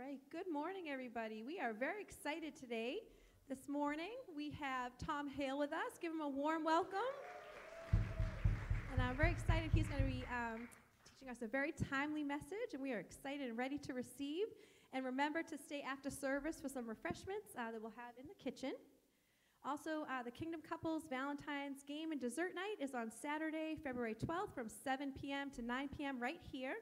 right. Good morning, everybody. We are very excited today. This morning, we have Tom Hale with us. Give him a warm welcome. And I'm very excited. He's going to be um, teaching us a very timely message, and we are excited and ready to receive. And remember to stay after service for some refreshments uh, that we'll have in the kitchen. Also, uh, the Kingdom Couples Valentine's Game and Dessert Night is on Saturday, February 12th from 7 p.m. to 9 p.m. right here.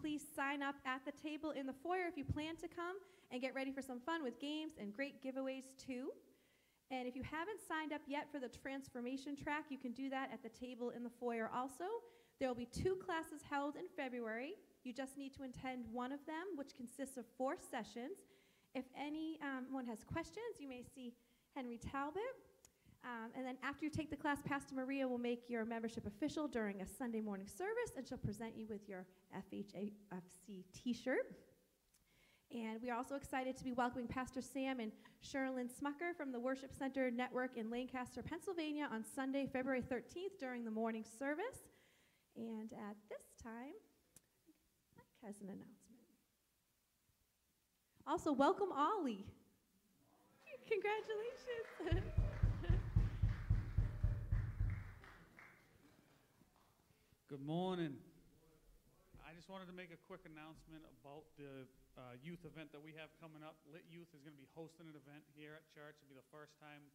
Please sign up at the table in the foyer if you plan to come and get ready for some fun with games and great giveaways too. And if you haven't signed up yet for the transformation track, you can do that at the table in the foyer also. There will be two classes held in February. You just need to attend one of them, which consists of four sessions. If anyone um, has questions, you may see Henry Talbot. Um, and then after you take the class, Pastor Maria will make your membership official during a Sunday morning service, and she'll present you with your FHAFC t-shirt. And we are also excited to be welcoming Pastor Sam and Sherilyn Smucker from the Worship Center Network in Lancaster, Pennsylvania on Sunday, February 13th during the morning service. And at this time, Mike has an announcement. Also, welcome Ollie. Congratulations. Good morning. I just wanted to make a quick announcement about the uh, youth event that we have coming up. Lit Youth is going to be hosting an event here at church. It'll be the first time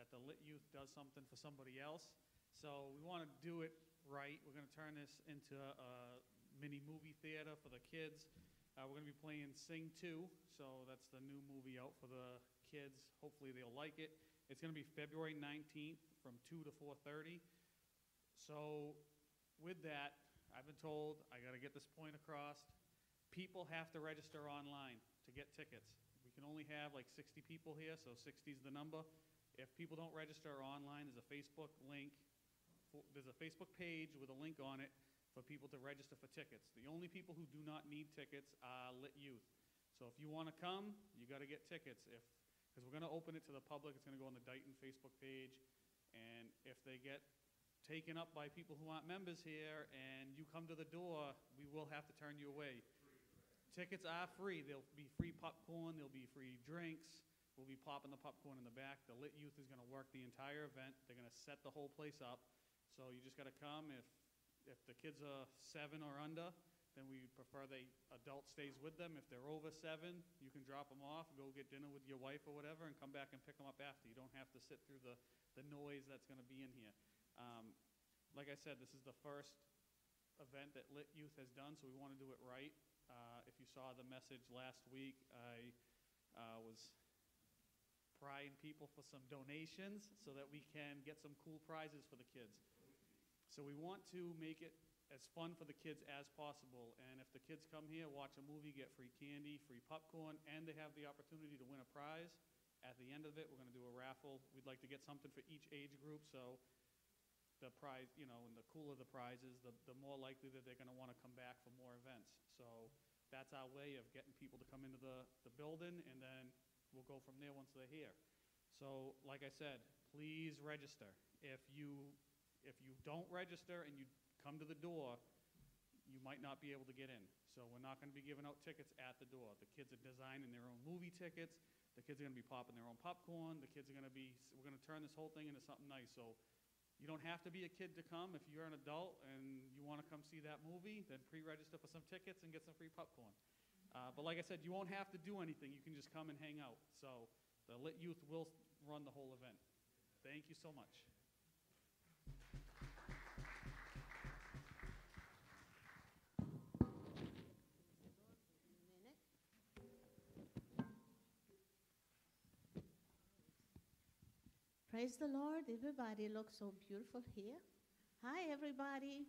that the Lit Youth does something for somebody else. So we want to do it right. We're going to turn this into a mini movie theater for the kids. Uh, we're going to be playing Sing 2, so that's the new movie out for the kids. Hopefully they'll like it. It's going to be February 19th from 2 to 4:30. So with that, I've been told I got to get this point across. People have to register online to get tickets. We can only have like 60 people here, so 60 is the number. If people don't register online, there's a Facebook link. There's a Facebook page with a link on it for people to register for tickets. The only people who do not need tickets are lit youth. So if you want to come, you got to get tickets. If because we're going to open it to the public, it's going to go on the Dighton Facebook page, and if they get taken up by people who aren't members here and you come to the door, we will have to turn you away. Tickets are free. There'll be free popcorn, there'll be free drinks. We'll be popping the popcorn in the back. The Lit Youth is going to work the entire event. They're going to set the whole place up. So you just got to come. If if the kids are seven or under, then we prefer the adult stays with them. If they're over seven, you can drop them off, go get dinner with your wife or whatever, and come back and pick them up after. You don't have to sit through the, the noise that's going to be in here. Um, like I said, this is the first event that Lit Youth has done, so we want to do it right. Uh, if you saw the message last week, I uh, was prying people for some donations so that we can get some cool prizes for the kids. So we want to make it as fun for the kids as possible. And if the kids come here, watch a movie, get free candy, free popcorn, and they have the opportunity to win a prize. At the end of it, we're going to do a raffle. We'd like to get something for each age group. So the prize, you know, and the cooler the prizes, the, the more likely that they're going to want to come back for more events. So that's our way of getting people to come into the, the building, and then we'll go from there once they're here. So, like I said, please register. If you if you don't register and you come to the door, you might not be able to get in. So we're not going to be giving out tickets at the door. The kids are designing their own movie tickets. The kids are going to be popping their own popcorn. The kids are going to be, we're going to turn this whole thing into something nice. So you don't have to be a kid to come. If you're an adult and you want to come see that movie, then pre-register for some tickets and get some free popcorn. Uh, but like I said, you won't have to do anything. You can just come and hang out. So the Lit Youth will run the whole event. Thank you so much. Praise the Lord. Everybody looks so beautiful here. Hi, everybody.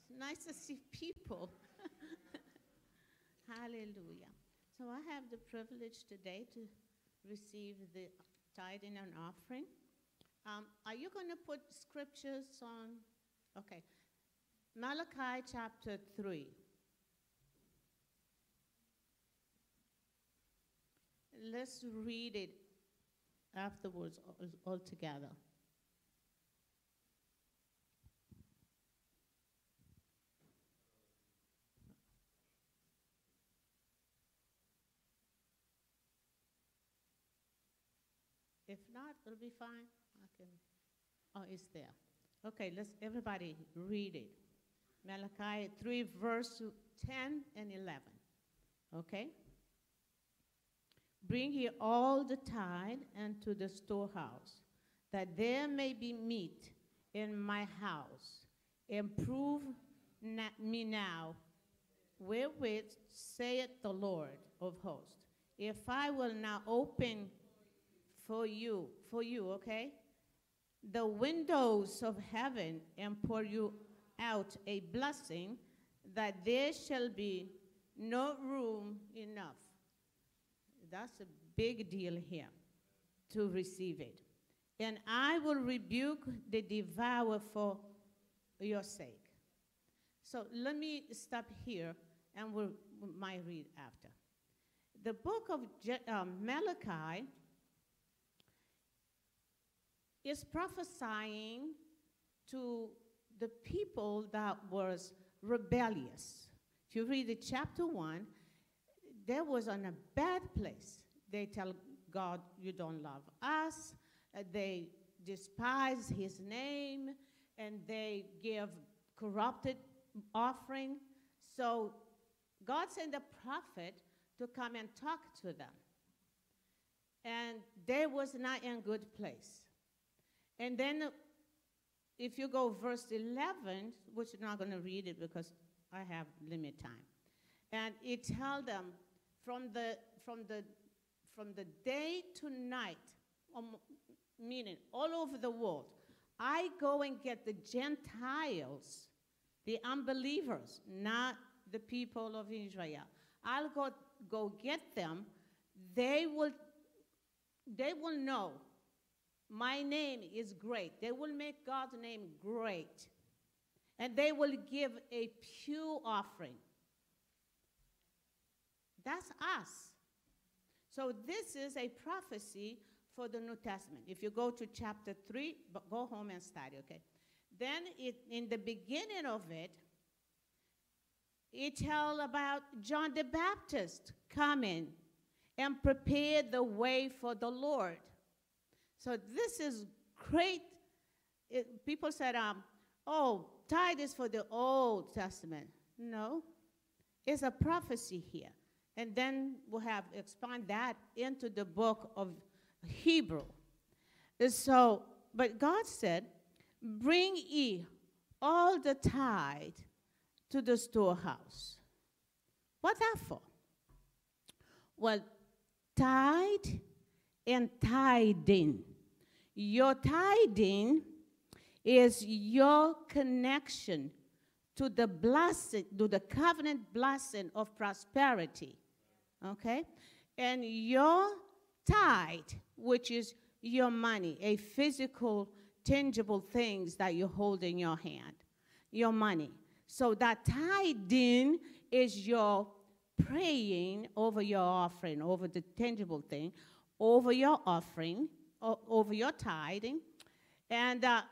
It's nice to see people. Hallelujah. So, I have the privilege today to receive the tithing and offering. Um, are you going to put scriptures on? Okay. Malachi chapter 3. Let's read it afterwards all together. If not, it'll be fine. I can. Oh, it's there. Okay, let's everybody read it. Malachi 3, verse 10 and 11. Okay? Bring ye all the tithe into the storehouse, that there may be meat in my house. Improve me now, wherewith saith the Lord of hosts. If I will now open for you, for you, okay, the windows of heaven and pour you out a blessing, that there shall be no room enough. That's a big deal here to receive it. And I will rebuke the devourer for your sake. So let me stop here and we'll, we might read after. The book of Je- um, Malachi is prophesying to the people that was rebellious. If you read the chapter 1, they was on a bad place. They tell God, you don't love us. Uh, they despise his name and they give corrupted offering. So God sent a prophet to come and talk to them. And they was not in good place. And then if you go verse 11, which I'm not going to read it because I have limit time. And it tell them from the from the from the day to night, um, meaning all over the world, I go and get the Gentiles, the unbelievers, not the people of Israel. I'll go go get them. They will they will know my name is great. They will make God's name great. And they will give a pure offering. That's us. So this is a prophecy for the New Testament. If you go to chapter 3, but go home and study, okay? Then it, in the beginning of it, it tell about John the Baptist coming and prepare the way for the Lord. So this is great. It, people said, um, oh, tithe for the Old Testament. No, it's a prophecy here. And then we'll have expand that into the book of Hebrew. So, but God said, bring ye all the tithe to the storehouse. What that for? Well, tithe and tithing. Your tithing is your connection to the blessing, to the covenant blessing of prosperity. Okay? And your tithe, which is your money, a physical, tangible things that you hold in your hand, your money. So that tithing is your praying over your offering, over the tangible thing, over your offering, over your tithing, and uh,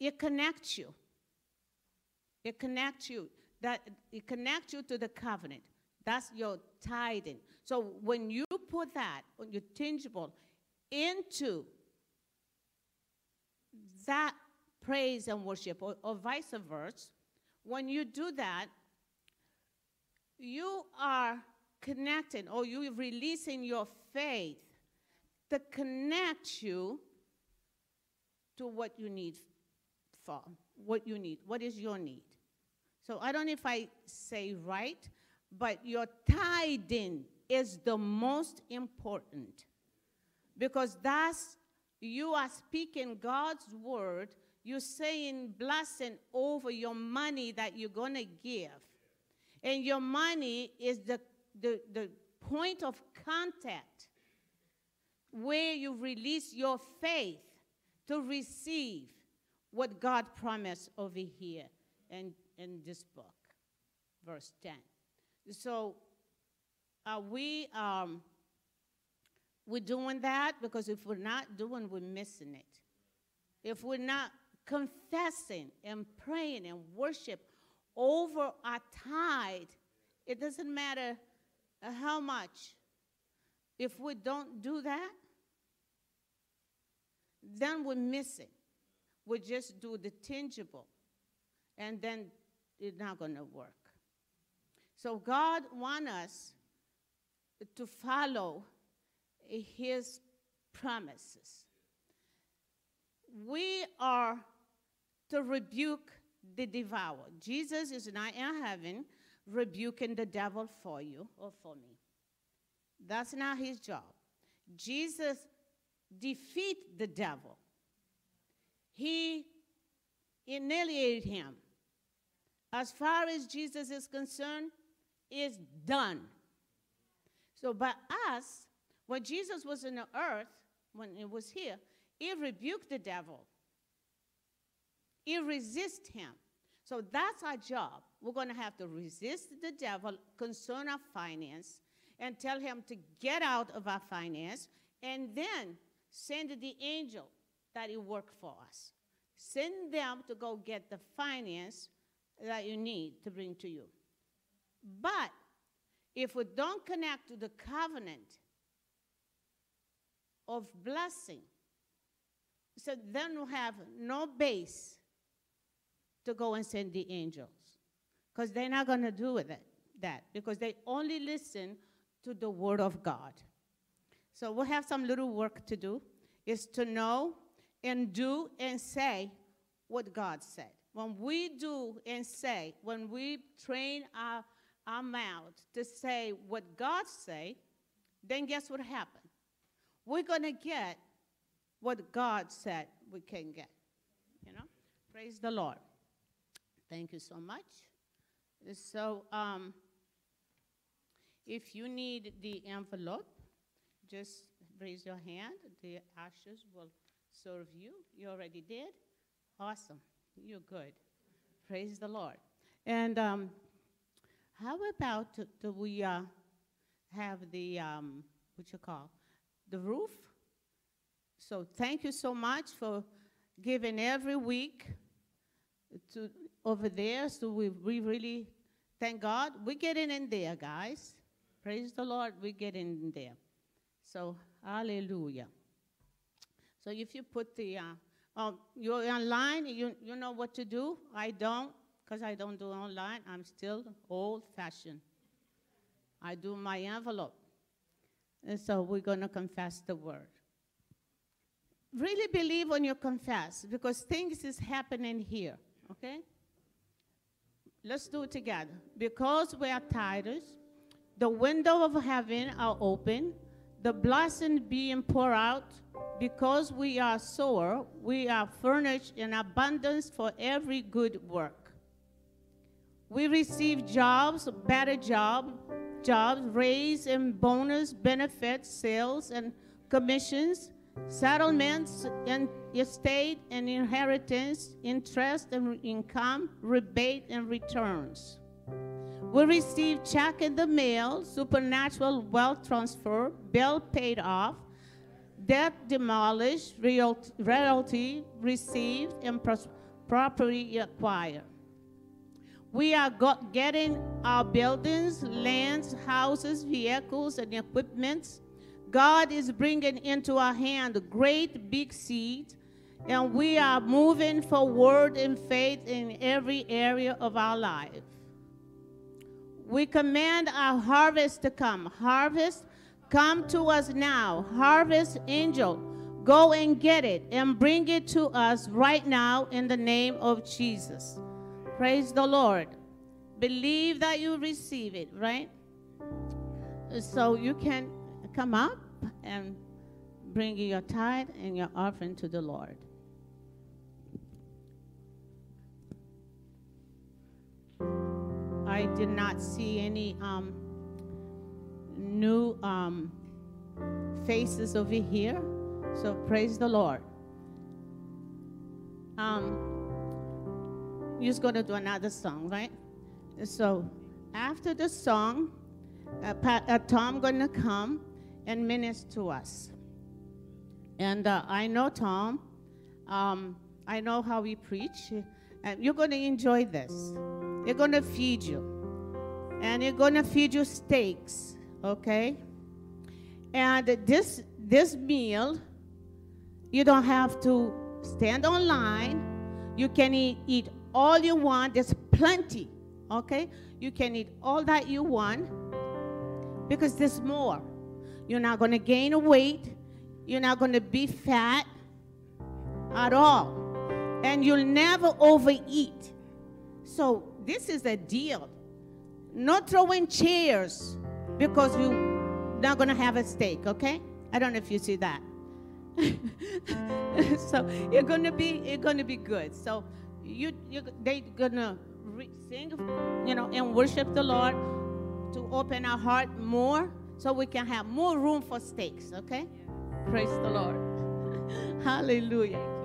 it connects you. It connects you. That it connects you to the covenant. That's your tithing. So when you put that your tangible into that praise and worship, or, or vice versa, when you do that, you are connecting or you're releasing your faith to connect you to what you need for, what you need, what is your need. So I don't know if I say right, but your tithing is the most important because that's you are speaking God's word. You're saying blessing over your money that you're going to give. And your money is the, the, the point of contact where you release your faith to receive what God promised over here in, in this book, verse 10. So, are we um, we're doing that? Because if we're not doing, we're missing it. If we're not confessing and praying and worship over our tithe, it doesn't matter how much. If we don't do that, then we're missing. We just do the tangible, and then it's not going to work. So God wants us to follow His promises. We are to rebuke the devourer. Jesus is not in heaven rebuking the devil for you or for me. That's not his job. Jesus defeat the devil. He annihilated him. As far as Jesus is concerned, it's done. So, by us, when Jesus was in the earth, when he was here, he rebuked the devil. He resist him. So that's our job. We're going to have to resist the devil, concern our finance, and tell him to get out of our finance, and then send the angel that he worked for us. Send them to go get the finance that you need to bring to you. But if we don't connect to the covenant of blessing, so then we have no base to go and send the angels. Because they're not going to do with it, that, because they only listen to the word of God. So we'll have some little work to do, is to know and do and say what God said. When we do and say, when we train our, our mouth to say what God say, then guess what happened? We're going to get what God said we can get. You know? Praise the Lord. Thank you so much. So, um, if you need the envelope, just raise your hand. The ashes will serve you. You already did? Awesome. You're good. Praise the Lord. And um, how about do- we uh, have the, um, what you call, the roof? So thank you so much for giving every week to over there. So we, we really thank God. We're getting in there, guys. Praise the Lord. We're getting in there. So hallelujah. So if you put the, uh, um, you're online, you, you know what to do. I don't, because I don't do online. I'm still old fashioned. I do my envelope. And so we're going to confess the word. Really believe when you confess because things is happening here, okay? Let's do it together. Because we are tithers, the window of heaven are open, the blessing being poured out. Because we are sower, we are furnished in abundance for every good work. We receive jobs, better job, jobs, raise and bonus, benefits, sales and commissions, settlements and estate and inheritance, interest and income, rebate and returns. We receive check in the mail, supernatural wealth transfer, bill paid off, debt demolished, royalty received, and property acquired. We are getting our buildings, lands, houses, vehicles, and equipments. God is bringing into our hand great big seed, and we are moving forward in faith in every area of our life. We command our harvest to come. Harvest, come to us now. Harvest angel, go and get it and bring it to us right now in the name of Jesus. Praise the Lord. Believe that you receive it, right? So you can come up and bring your tithe and your offering to the Lord. I did not see any um, new um, faces over here, so praise the Lord. Um, you're just going to do another song, right? So after the song, uh, pa- uh, Tom going to come and minister to us. And uh, I know Tom. Um, I know how he preach. And you're going to enjoy this. You're going to feed you. And you're going to feed you steaks, okay? And this, this meal You don't have to stand online. You can eat, eat all you want. There's plenty, okay? You can eat all that you want because there's more. You're not going to gain weight. You're not going to be fat at all. And you'll never overeat. So this is a deal. Not throwing chairs because you're not going to have a steak, okay? I don't know if you see that. so you're going to be you're going to be good. So you you they to re- sing, you know, and worship the Lord to open our heart more so we can have more room for steaks. okay? Praise the Lord. Hallelujah.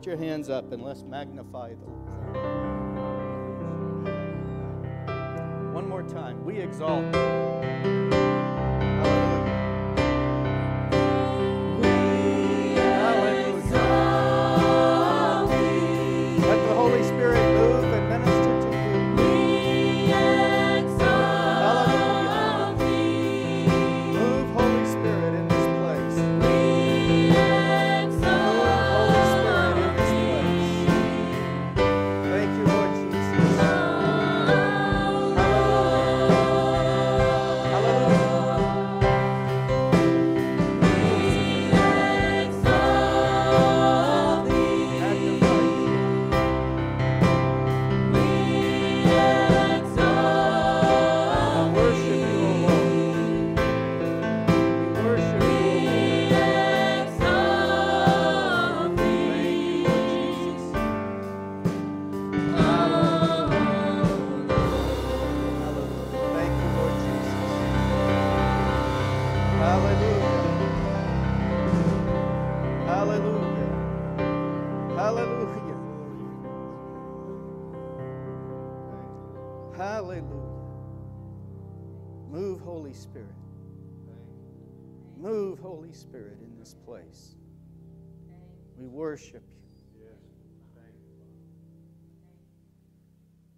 Lift your hands up and let's magnify the Lord. One more time. We exalt. Holy Spirit, in this place. We worship you.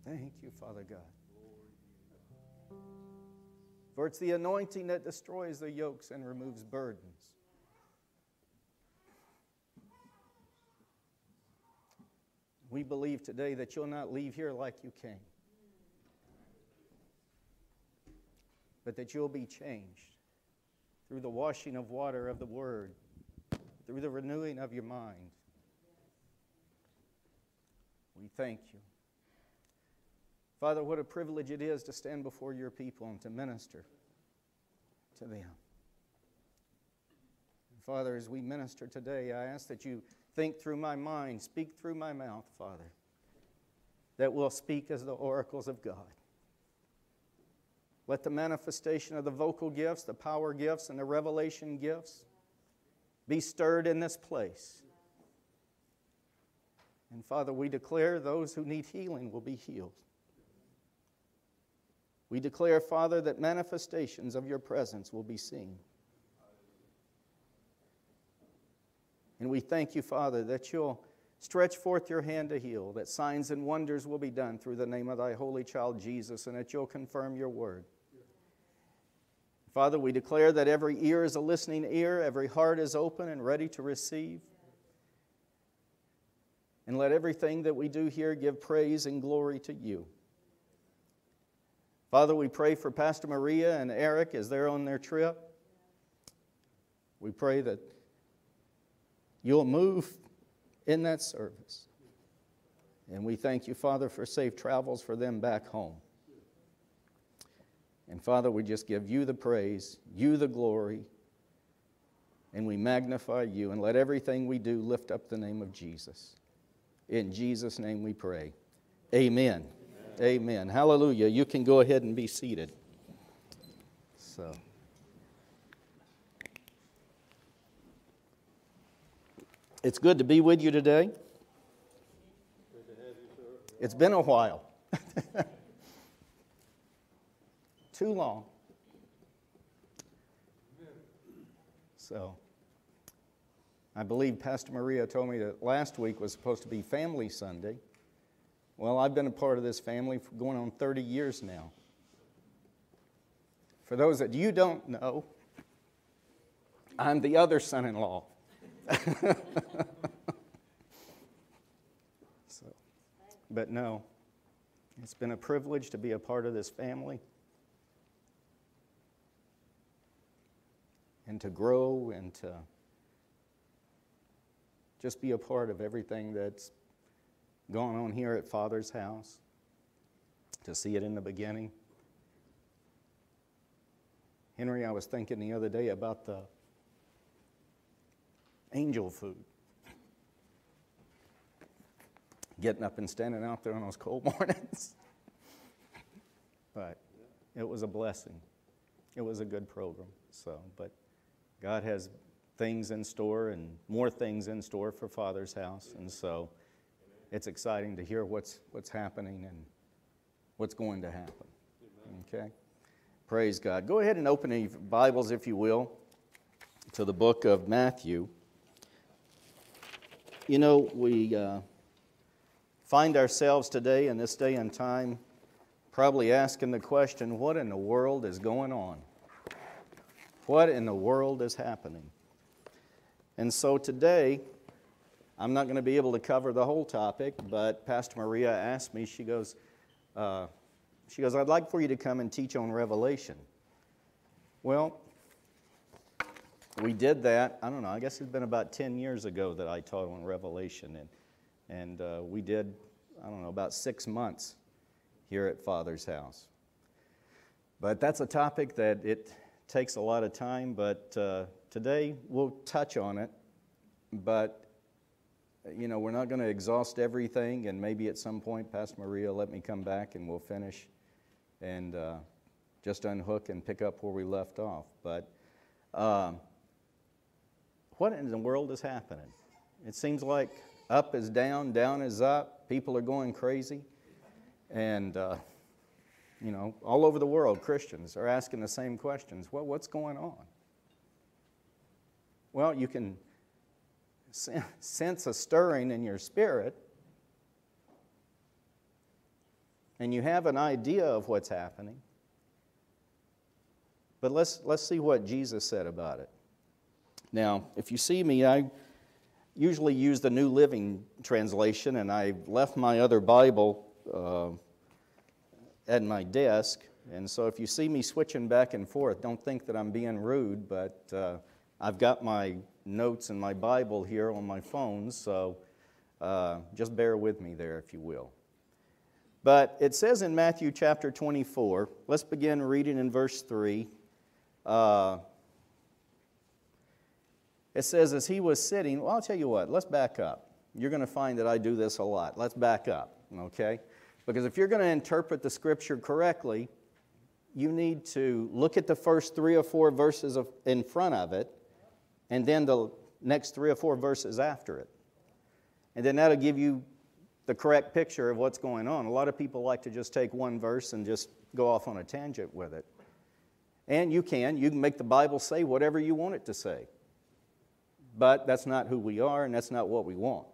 Thank you, Father God. For it's the anointing that destroys the yokes and removes burdens. We believe today that you'll not leave here like you came, but that you'll be changed through the washing of water of the Word, through the renewing of your mind. We thank you. Father, what a privilege it is to stand before your people and to minister to them. Father, as we minister today, I ask that you think through my mind, speak through my mouth, Father, that we'll speak as the oracles of God. Let the manifestation of the vocal gifts, the power gifts, and the revelation gifts be stirred in this place. And Father, we declare those who need healing will be healed. We declare, Father, that manifestations of your presence will be seen. And we thank you, Father, that you'll stretch forth your hand to heal, that signs and wonders will be done through the name of thy holy child Jesus, and that you'll confirm your word. Father, we declare that every ear is a listening ear, every heart is open and ready to receive. And let everything that we do here give praise and glory to you. Father, we pray for Pastor Maria and Eric as they're on their trip. We pray that you'll move in that service. And we thank you, Father, for safe travels for them back home. And Father, we just give you the praise, you the glory, and we magnify you and let everything we do lift up the name of Jesus. In Jesus' name we pray. Amen. Amen. Hallelujah. You can go ahead and be seated. So. It's good to be with you today. It's been a while. Too long. So, I believe Pastor Maria told me that last week was supposed to be Family Sunday. Well, I've been a part of this family for going on 30 years now. For those that you don't know, I'm the other son in law. so, but no, it's been a privilege to be a part of this family and to grow and to just be a part of everything that's going on here at Father's house, to see it in the beginning. Henry, I was thinking the other day about the angel food. Getting up and standing out there on those cold mornings. but it was a blessing. It was a good program. So, but God has things in store and more things in store for Father's house. And so it's exciting to hear what's, what's happening and what's going to happen. Okay? Praise God. Go ahead and open your Bibles, if you will, to the book of Matthew. You know, we uh, find ourselves today in this day and time probably asking the question what in the world is going on? What in the world is happening? And so today, I'm not going to be able to cover the whole topic, but Pastor Maria asked me, she goes, uh, she goes, I'd like for you to come and teach on Revelation. Well, we did that, I don't know, I guess it's been about 10 years ago that I taught on Revelation. And, and uh, we did, I don't know, about six months here at Father's house. But that's a topic that it takes a lot of time, but uh, today we'll touch on it. But, you know, we're not going to exhaust everything, and maybe at some point, Pastor Maria, let me come back and we'll finish and uh, just unhook and pick up where we left off. But um, what in the world is happening? It seems like up is down, down is up, people are going crazy. And, uh, you know, all over the world, Christians are asking the same questions. Well, what's going on? Well, you can sense a stirring in your spirit, and you have an idea of what's happening. But let's, let's see what Jesus said about it. Now, if you see me, I usually use the New Living Translation, and I've left my other Bible uh, at my desk. And so if you see me switching back and forth, don't think that I'm being rude, but uh, I've got my notes and my Bible here on my phone, so uh, just bear with me there, if you will. But it says in Matthew chapter 24, let's begin reading in verse 3. Uh, it says, As he was sitting, well, I'll tell you what, let's back up. You're going to find that I do this a lot. Let's back up, okay? Because if you're going to interpret the scripture correctly, you need to look at the first three or four verses of, in front of it, and then the next three or four verses after it. And then that'll give you the correct picture of what's going on. A lot of people like to just take one verse and just go off on a tangent with it. And you can. You can make the Bible say whatever you want it to say. But that's not who we are, and that's not what we want.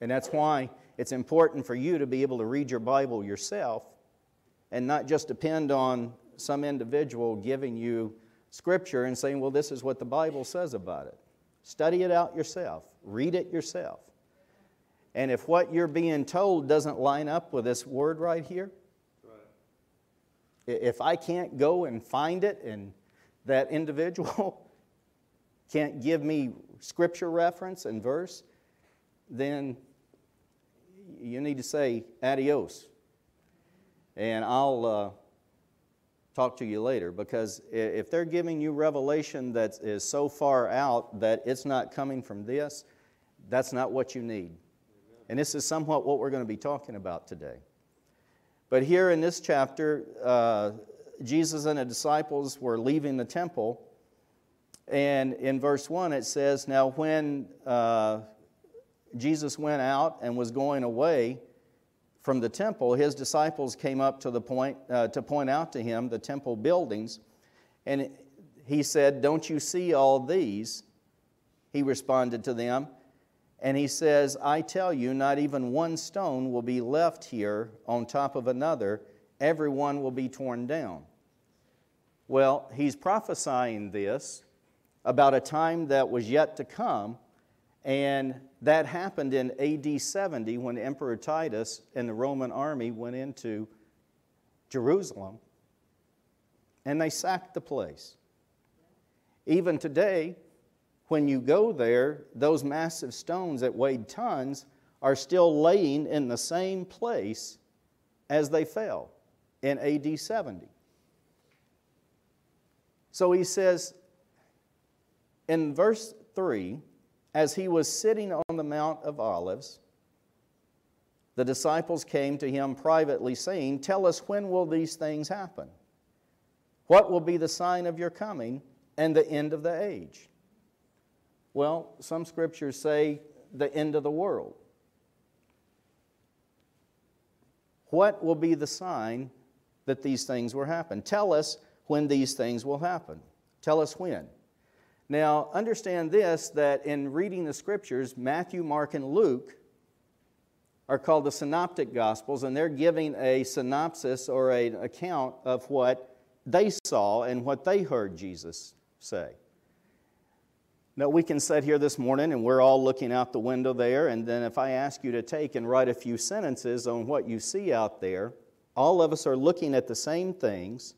And that's why it's important for you to be able to read your Bible yourself and not just depend on some individual giving you scripture and saying, well, this is what the Bible says about it. Study it out yourself, read it yourself. And if what you're being told doesn't line up with this word right here, if I can't go and find it and that individual can't give me scripture reference and verse, then you need to say adios. And I'll uh, talk to you later because if they're giving you revelation that is so far out that it's not coming from this, that's not what you need. And this is somewhat what we're going to be talking about today. But here in this chapter, uh, Jesus and the disciples were leaving the temple. And in verse 1, it says, Now when uh, Jesus went out and was going away from the temple, his disciples came up to the point uh, to point out to him the temple buildings, and he said, "Don't you see all these?" He responded to them, and he says, "I tell you, not even one stone will be left here on top of another; everyone will be torn down." Well, he's prophesying this about a time that was yet to come and that happened in AD 70 when Emperor Titus and the Roman army went into Jerusalem and they sacked the place. Even today, when you go there, those massive stones that weighed tons are still laying in the same place as they fell in AD 70. So he says in verse 3 as he was sitting on the Mount of Olives, the disciples came to him privately, saying, Tell us when will these things happen? What will be the sign of your coming and the end of the age? Well, some scriptures say the end of the world. What will be the sign that these things will happen? Tell us when these things will happen. Tell us when. Now, understand this that in reading the scriptures, Matthew, Mark, and Luke are called the synoptic gospels, and they're giving a synopsis or an account of what they saw and what they heard Jesus say. Now, we can sit here this morning and we're all looking out the window there, and then if I ask you to take and write a few sentences on what you see out there, all of us are looking at the same things,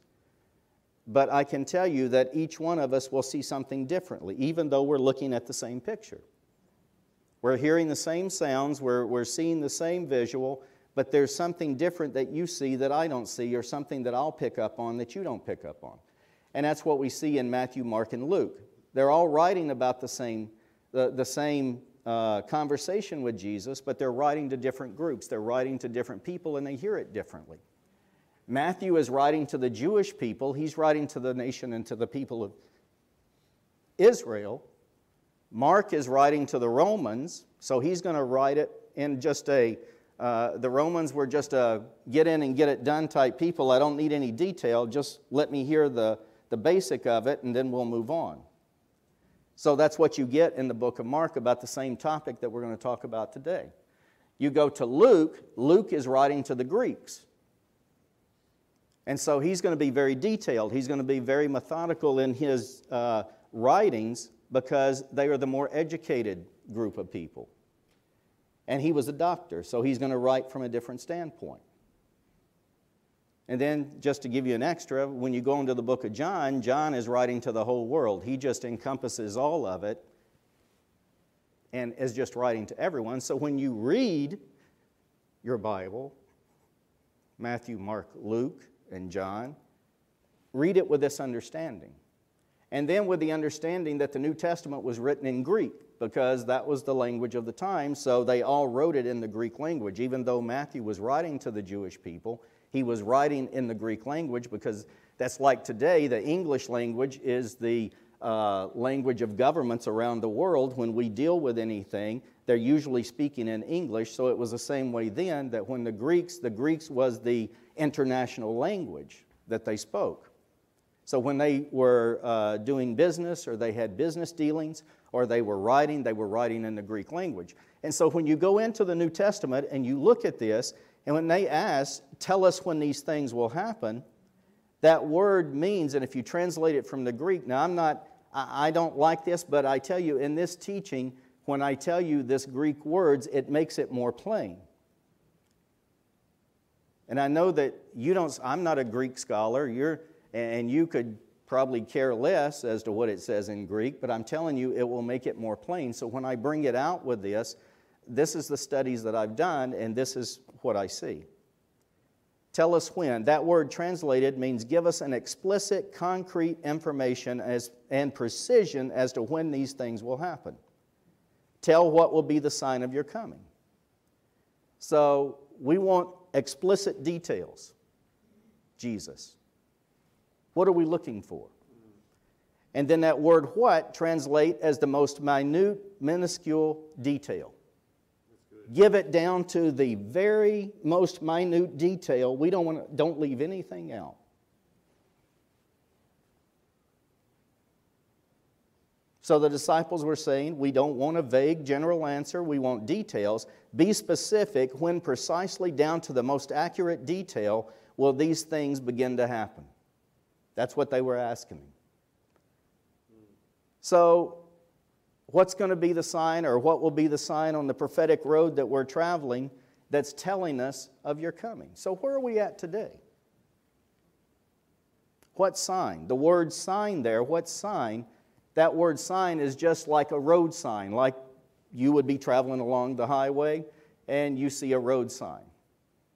but I can tell you that each one of us will see something differently, even though we're looking at the same picture. We're hearing the same sounds, we're, we're seeing the same visual, but there's something different that you see that I don't see, or something that I'll pick up on that you don't pick up on. And that's what we see in Matthew, Mark, and Luke. They're all writing about the same, the, the same uh, conversation with Jesus, but they're writing to different groups. They're writing to different people, and they hear it differently. Matthew is writing to the Jewish people, he's writing to the nation and to the people of Israel. Mark is writing to the Romans, so he's going to write it in just a uh, the Romans were just a get in and get it done type people. I don't need any detail, just let me hear the, the basic of it, and then we'll move on. So that's what you get in the book of Mark about the same topic that we're going to talk about today. You go to Luke, Luke is writing to the Greeks. And so he's going to be very detailed. He's going to be very methodical in his uh, writings because they are the more educated group of people. And he was a doctor, so he's going to write from a different standpoint. And then, just to give you an extra, when you go into the book of John, John is writing to the whole world. He just encompasses all of it and is just writing to everyone. So when you read your Bible, Matthew, Mark, Luke, and John, read it with this understanding. And then with the understanding that the New Testament was written in Greek, because that was the language of the time, so they all wrote it in the Greek language. Even though Matthew was writing to the Jewish people, he was writing in the Greek language because that's like today, the English language is the uh, language of governments around the world. When we deal with anything, they're usually speaking in English. So it was the same way then that when the Greeks, the Greeks was the international language that they spoke. So when they were uh, doing business or they had business dealings or they were writing, they were writing in the Greek language. And so when you go into the New Testament and you look at this, and when they ask, tell us when these things will happen, that word means, and if you translate it from the Greek, now I'm not, I don't like this, but I tell you in this teaching, when I tell you this Greek words, it makes it more plain. And I know that you don't, I'm not a Greek scholar, you're, and you could probably care less as to what it says in Greek, but I'm telling you, it will make it more plain. So when I bring it out with this, this is the studies that I've done, and this is what I see. Tell us when. That word translated means give us an explicit, concrete information as, and precision as to when these things will happen. Tell what will be the sign of your coming. So we want explicit details. Jesus. What are we looking for? And then that word what translate as the most minute, minuscule detail give it down to the very most minute detail. We don't, want to, don't leave anything out. So the disciples were saying, We don't want a vague general answer, we want details. Be specific when precisely down to the most accurate detail will these things begin to happen. That's what they were asking. So what's going to be the sign or what will be the sign on the prophetic road that we're traveling that's telling us of your coming. So, where are we at today? What sign? The word sign there, what sign? That word sign is just like a road sign, like you would be traveling along the highway and you see a road sign.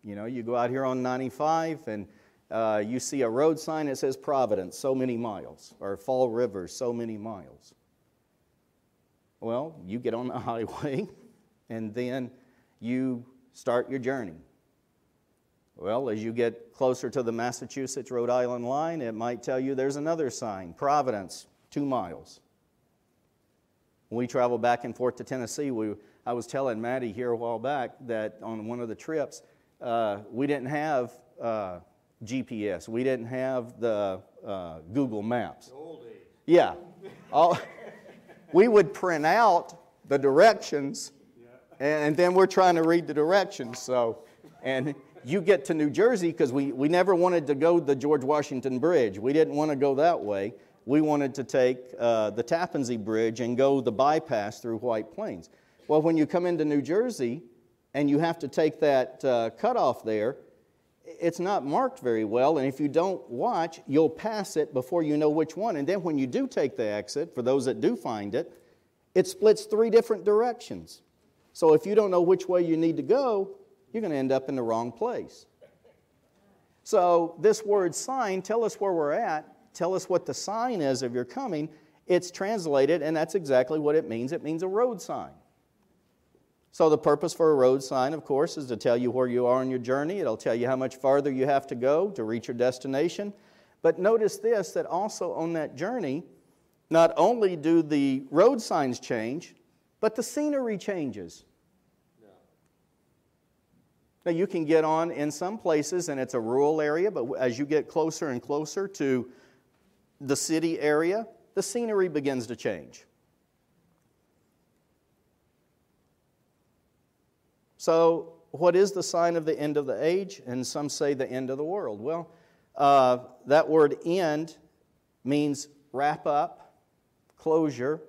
You know, you go out here on 95 and uh, you see a road sign that says Providence, so many miles, or Fall River, so many miles. Well, you get on the highway and then you start your journey. Well, as you get closer to the Massachusetts Rhode Island line, it might tell you there's another sign Providence, two miles. When we travel back and forth to Tennessee, we, I was telling Maddie here a while back that on one of the trips, uh, we didn't have uh, GPS. We didn't have the uh, Google Maps. Yeah. All, we would print out the directions, and then we're trying to read the directions. So, and you get to New Jersey because we, we never wanted to go the George Washington Bridge. We didn't want to go that way. We wanted to take uh, the Tappan Zee Bridge and go the bypass through White Plains. Well, when you come into New Jersey and you have to take that uh, cutoff there, it's not marked very well, and if you don't watch, you'll pass it before you know which one. And then when you do take the exit, for those that do find it, it splits three different directions. So if you don't know which way you need to go, you're going to end up in the wrong place. So this word sign, tell us where we're at, tell us what the sign is of your coming. It's translated, and that's exactly what it means. It means a road sign. So, the purpose for a road sign, of course, is to tell you where you are on your journey. It'll tell you how much farther you have to go to reach your destination. But notice this that also on that journey, not only do the road signs change, but the scenery changes. Now, you can get on in some places and it's a rural area, but as you get closer and closer to the city area, the scenery begins to change. So, what is the sign of the end of the age? And some say the end of the world. Well, uh, that word end means wrap up, closure,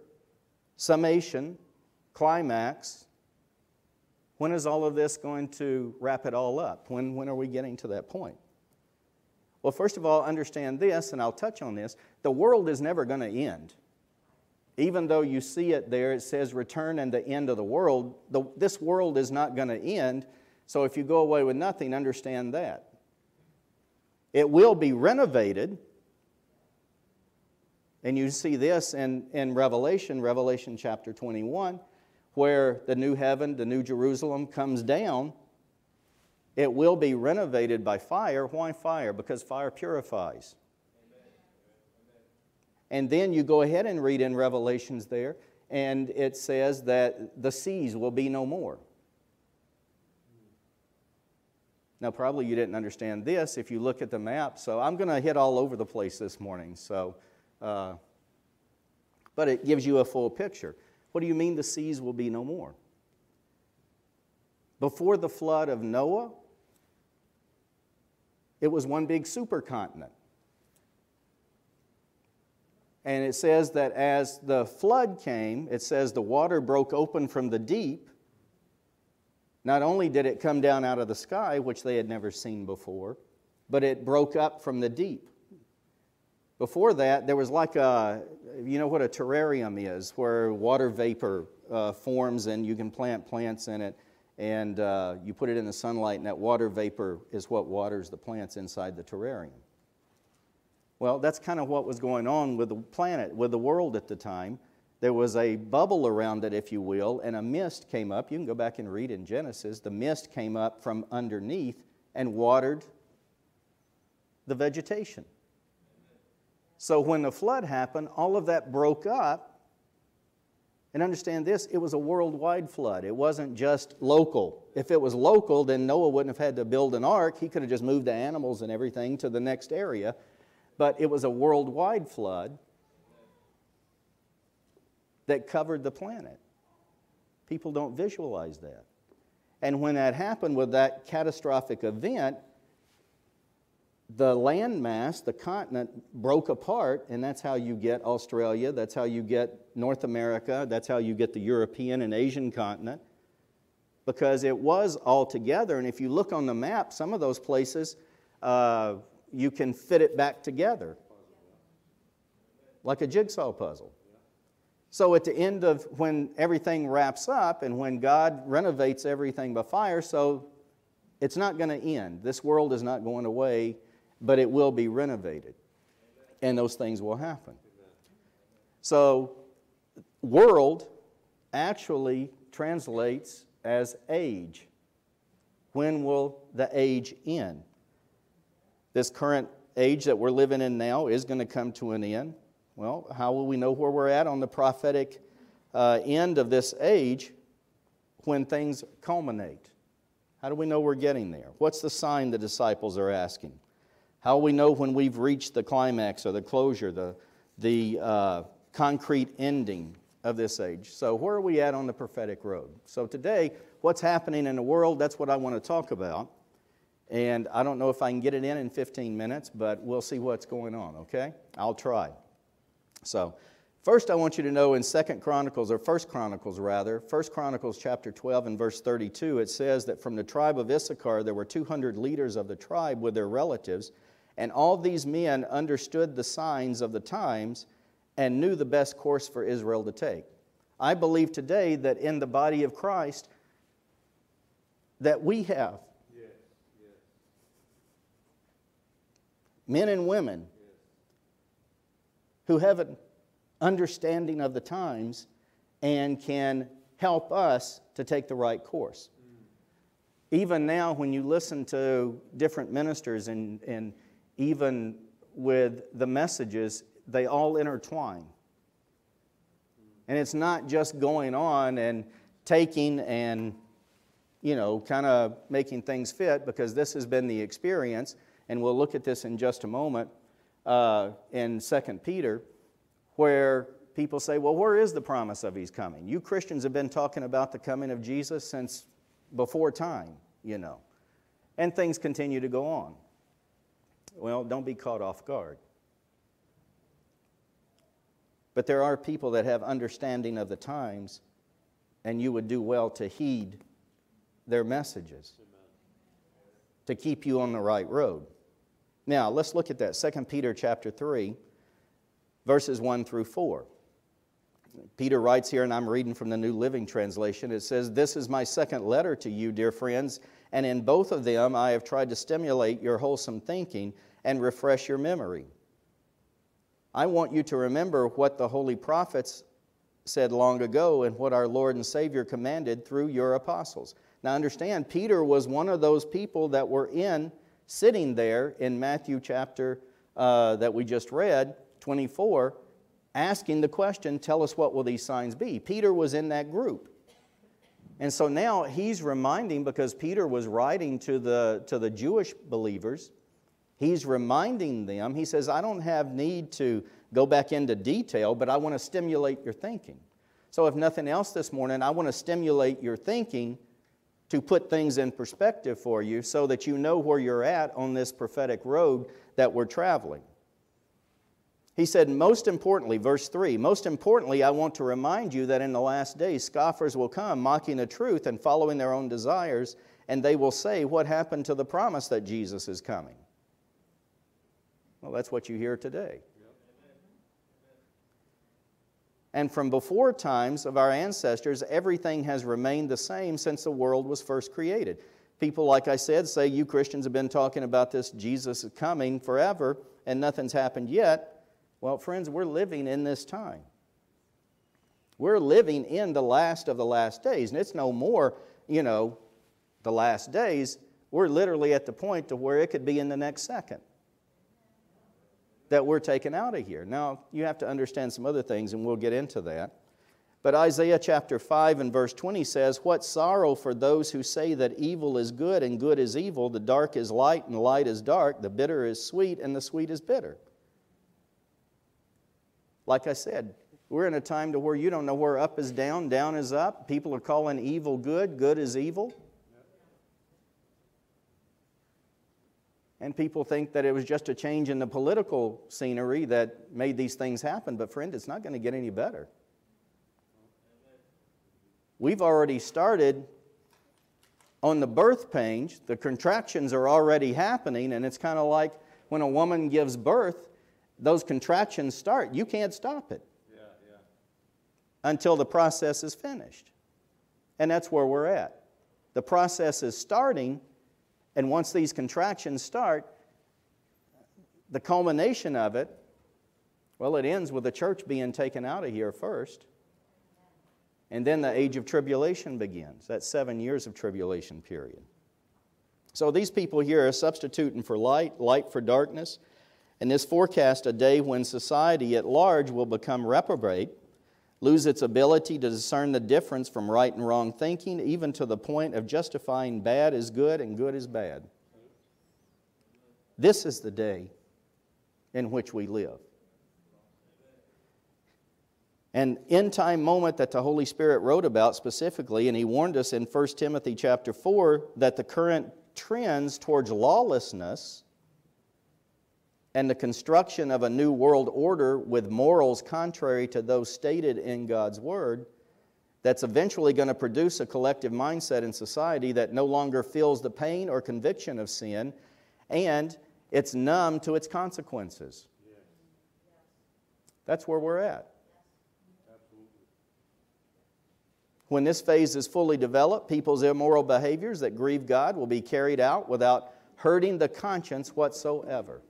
summation, climax. When is all of this going to wrap it all up? When, when are we getting to that point? Well, first of all, understand this, and I'll touch on this. The world is never going to end. Even though you see it there, it says return and the end of the world. The, this world is not going to end. So if you go away with nothing, understand that. It will be renovated. And you see this in, in Revelation, Revelation chapter 21, where the new heaven, the new Jerusalem comes down. It will be renovated by fire. Why fire? Because fire purifies. And then you go ahead and read in Revelations there, and it says that the seas will be no more. Now, probably you didn't understand this if you look at the map, so I'm going to hit all over the place this morning. So, uh, but it gives you a full picture. What do you mean the seas will be no more? Before the flood of Noah, it was one big supercontinent. And it says that as the flood came, it says the water broke open from the deep. Not only did it come down out of the sky, which they had never seen before, but it broke up from the deep. Before that, there was like a, you know what a terrarium is, where water vapor uh, forms and you can plant plants in it, and uh, you put it in the sunlight, and that water vapor is what waters the plants inside the terrarium. Well, that's kind of what was going on with the planet, with the world at the time. There was a bubble around it, if you will, and a mist came up. You can go back and read in Genesis. The mist came up from underneath and watered the vegetation. So when the flood happened, all of that broke up. And understand this it was a worldwide flood. It wasn't just local. If it was local, then Noah wouldn't have had to build an ark. He could have just moved the animals and everything to the next area but it was a worldwide flood that covered the planet. People don't visualize that. And when that happened with that catastrophic event, the landmass, the continent, broke apart, and that's how you get Australia, that's how you get North America, that's how you get the European and Asian continent, because it was all together. And if you look on the map, some of those places, uh, you can fit it back together like a jigsaw puzzle. So at the end of when everything wraps up and when God renovates everything by fire, so it's not going to end. This world is not going away, but it will be renovated. And those things will happen. So, world actually translates as age. When will the age end? This current age that we're living in now is going to come to an end. Well, how will we know where we're at on the prophetic uh, end of this age when things culminate. How do we know we're getting there? What's the sign the disciples are asking? How we know when we've reached the climax or the closure, the, the uh, concrete ending of this age? So, where are we at on the prophetic road? So, today, what's happening in the world, that's what I want to talk about. And I don't know if I can get it in in 15 minutes, but we'll see what's going on, okay? I'll try. So, first I want you to know in Second Chronicles, or First Chronicles rather, First Chronicles chapter 12 and verse 32, it says that from the tribe of Issachar there were 200 leaders of the tribe with their relatives, and all these men understood the signs of the times and knew the best course for Israel to take. I believe today that in the body of Christ that we have men and women who have an understanding of the times and can help us to take the right course. Even now, when you listen to different ministers and, and even with the messages, they all intertwine. And it's not just going on and taking and, you know, kind of making things fit, because this has been the experience, and we'll look at this in just a moment uh, in 2 Peter, where people say, well, where is the promise of his coming? You Christians have been talking about the coming of Jesus since before time, you know. And things continue to go on. Well, don't be caught off guard. But there are people that have understanding of the times, and you would do well to heed their messages to keep you on the right road. Now, let's look at that. 2 Peter chapter 3, verses 1 through 4. Peter writes here, and I'm reading from the New Living Translation. It says, This is my second letter to you, dear friends, and in both of them I have tried to stimulate your wholesome thinking and refresh your memory. I want you to remember what the holy prophets said long ago and what our Lord and Savior commanded through your apostles. Now, understand, Peter was one of those people that were in, sitting there in Matthew chapter uh, that we just read, 24, asking the question, Tell us what will these signs be? Peter was in that group. And so now he's reminding, because Peter was writing to the, to the Jewish believers, he's reminding them, he says, I don't have need to go back into detail, but I want to stimulate your thinking. So, if nothing else this morning, I want to stimulate your thinking to put things in perspective for you so that you know where you're at on this prophetic road that we're traveling. He said, most importantly, verse 3 Most importantly, I want to remind you that in the last days scoffers will come, mocking the truth and following their own desires, and they will say, What happened to the promise that Jesus is coming? Well, that's what you hear today. And from before times of our ancestors, everything has remained the same since the world was first created. People, like I said, say you Christians have been talking about this Jesus is coming forever and nothing's happened yet. Well, friends, we're living in this time. We're living in the last of the last days. And it's no more, you know, the last days. We're literally at the point to where it could be in the next second that we're taken out of here. Now, you have to understand some other things, and we'll get into that. But Isaiah chapter 5 and verse 20 says, What sorrow for those who say that evil is good and good is evil, the dark is light and light is dark, the bitter is sweet and the sweet is bitter. Like I said, we're in a time to where you don't know where up is down, down is up. People are calling evil good, good is evil. And people think that it was just a change in the political scenery that made these things happen. But, friend, it's not going to get any better. We've already started on the birth pains. The contractions are already happening, and it's kind of like when a woman gives birth, those contractions start. You can't stop it Yeah, yeah. until the process is finished. And that's where we're at. The process is starting, and once these contractions start, the culmination of it, well, it ends with the church being taken out of here first. And then the age of tribulation begins. That seven years of tribulation period. So these people here are substituting for light, light for darkness. And this forecast a day when society at large will become reprobate, lose its ability to discern the difference from right and wrong thinking, even to the point of justifying bad as good and good as bad. This is the day in which we live. An end time moment that the Holy Spirit wrote about specifically, and he warned us in 1 Timothy chapter 4 that the current trends towards lawlessness and the construction of a new world order with morals contrary to those stated in God's Word, that's eventually going to produce a collective mindset in society that no longer feels the pain or conviction of sin and it's numb to its consequences. That's where we're at. When this phase is fully developed, people's immoral behaviors that grieve God will be carried out without hurting the conscience whatsoever.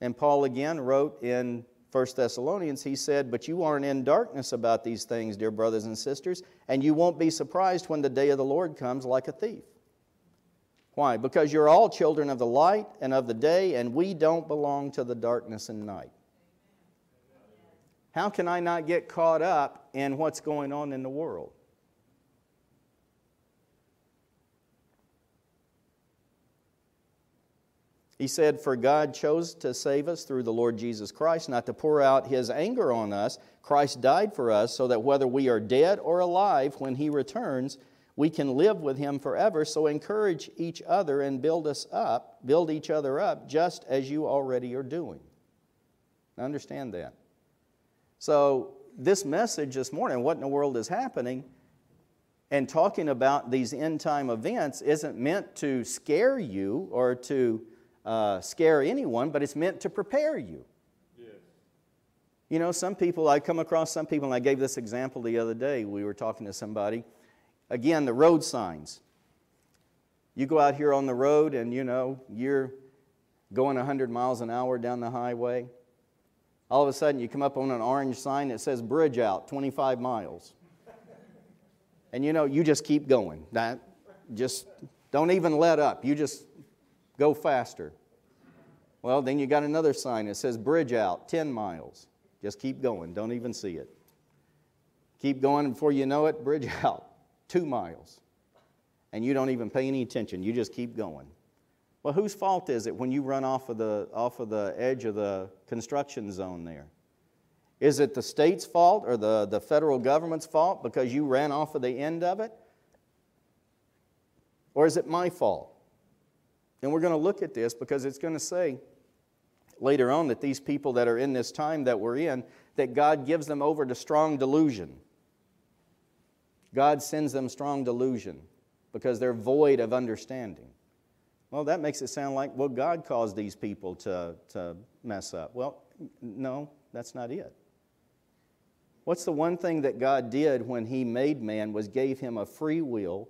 And Paul again wrote in 1 Thessalonians, he said, But you aren't in darkness about these things, dear brothers and sisters, and you won't be surprised when the day of the Lord comes like a thief. Why? Because you're all children of the light and of the day, and we don't belong to the darkness and night. How can I not get caught up in what's going on in the world? He said, For God chose to save us through the Lord Jesus Christ, not to pour out his anger on us. Christ died for us so that whether we are dead or alive when he returns, we can live with him forever. So encourage each other and build us up, build each other up, just as you already are doing. Understand that. So, this message this morning, what in the world is happening, and talking about these end time events, isn't meant to scare you or to uh, scare anyone, but it's meant to prepare you. You know, some people, I come across some people, and I gave this example the other day. We were talking to somebody. Again, the road signs. You go out here on the road, and you know, you're going 100 miles an hour down the highway. All of a sudden, you come up on an orange sign that says bridge out 25 miles. And you know, you just keep going. That just don't even let up. You just go faster. Well, then you got another sign that says bridge out 10 miles. Just keep going. Don't even see it. Keep going before you know it, bridge out 2 miles. And you don't even pay any attention. You just keep going. Well, whose fault is it when you run off of the, off of the edge of the construction zone there? Is it the state's fault or the, the federal government's fault because you ran off of the end of it? Or is it my fault? And we're going to look at this because it's going to say later on that these people that are in this time that we're in, that God gives them over to strong delusion. God sends them strong delusion because they're void of understanding. Well, that makes it sound like, well, God caused these people to, to mess up. Well, no, that's not it. What's the one thing that God did when He made man was gave him a free will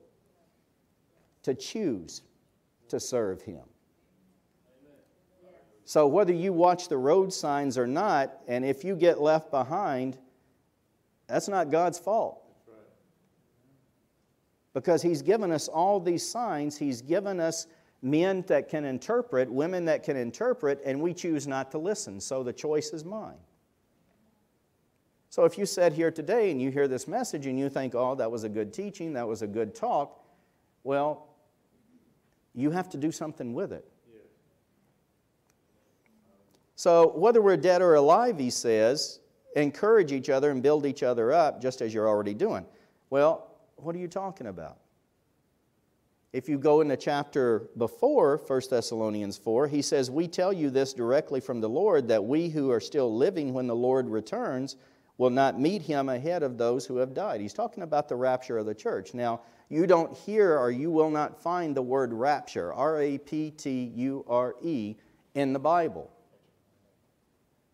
to choose to serve Him. So, whether you watch the road signs or not, and if you get left behind, that's not God's fault. Because He's given us all these signs, He's given us men that can interpret, women that can interpret, and we choose not to listen. So the choice is mine. So if you sit here today and you hear this message and you think, oh, that was a good teaching, that was a good talk, well, you have to do something with it. So whether we're dead or alive, he says, encourage each other and build each other up just as you're already doing. Well, what are you talking about? If you go in the chapter before 1 Thessalonians 4, he says, We tell you this directly from the Lord that we who are still living when the Lord returns will not meet him ahead of those who have died. He's talking about the rapture of the church. Now, you don't hear or you will not find the word rapture, R A P T U R E, in the Bible.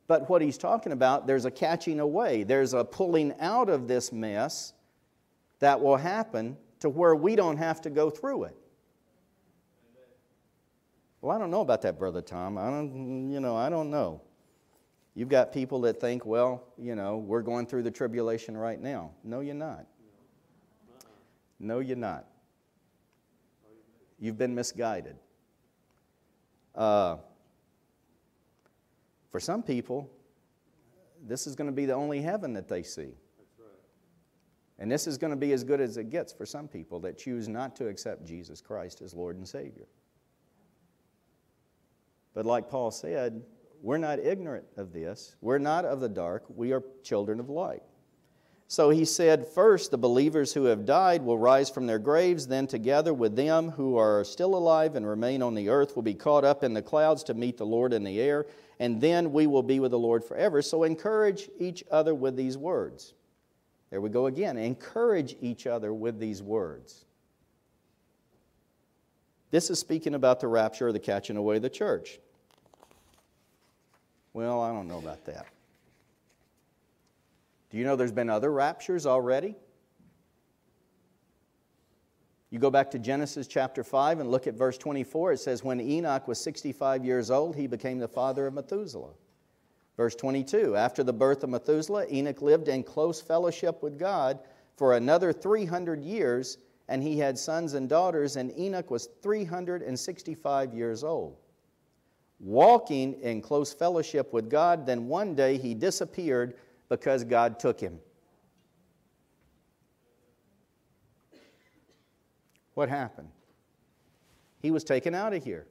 But what he's talking about, there's a catching away, there's a pulling out of this mess that will happen to where we don't have to go through it. Well, I don't know about that, Brother Tom. I don't, you know, I don't know. You've got people that think, well, you know, we're going through the tribulation right now. No, you're not. No, you're not. You've been misguided. Uh, For some people, this is going to be the only heaven that they see. And this is going to be as good as it gets for some people that choose not to accept Jesus Christ as Lord and Savior. But like Paul said, we're not ignorant of this. We're not of the dark. We are children of light. So he said, First, the believers who have died will rise from their graves, then, together with them who are still alive and remain on the earth, will be caught up in the clouds to meet the Lord in the air, and then we will be with the Lord forever. So encourage each other with these words. There we go again. Encourage each other with these words. This is speaking about the rapture or the catching away of the church. Well, I don't know about that. Do you know there's been other raptures already? You go back to Genesis chapter 5 and look at verse 24. It says, When Enoch was 65 years old, he became the father of Methuselah. Verse 22 After the birth of Methuselah, Enoch lived in close fellowship with God for another 300 years, and he had sons and daughters, and Enoch was 365 years old. Walking in close fellowship with God, then one day he disappeared because God took him. What happened? He was taken out of here.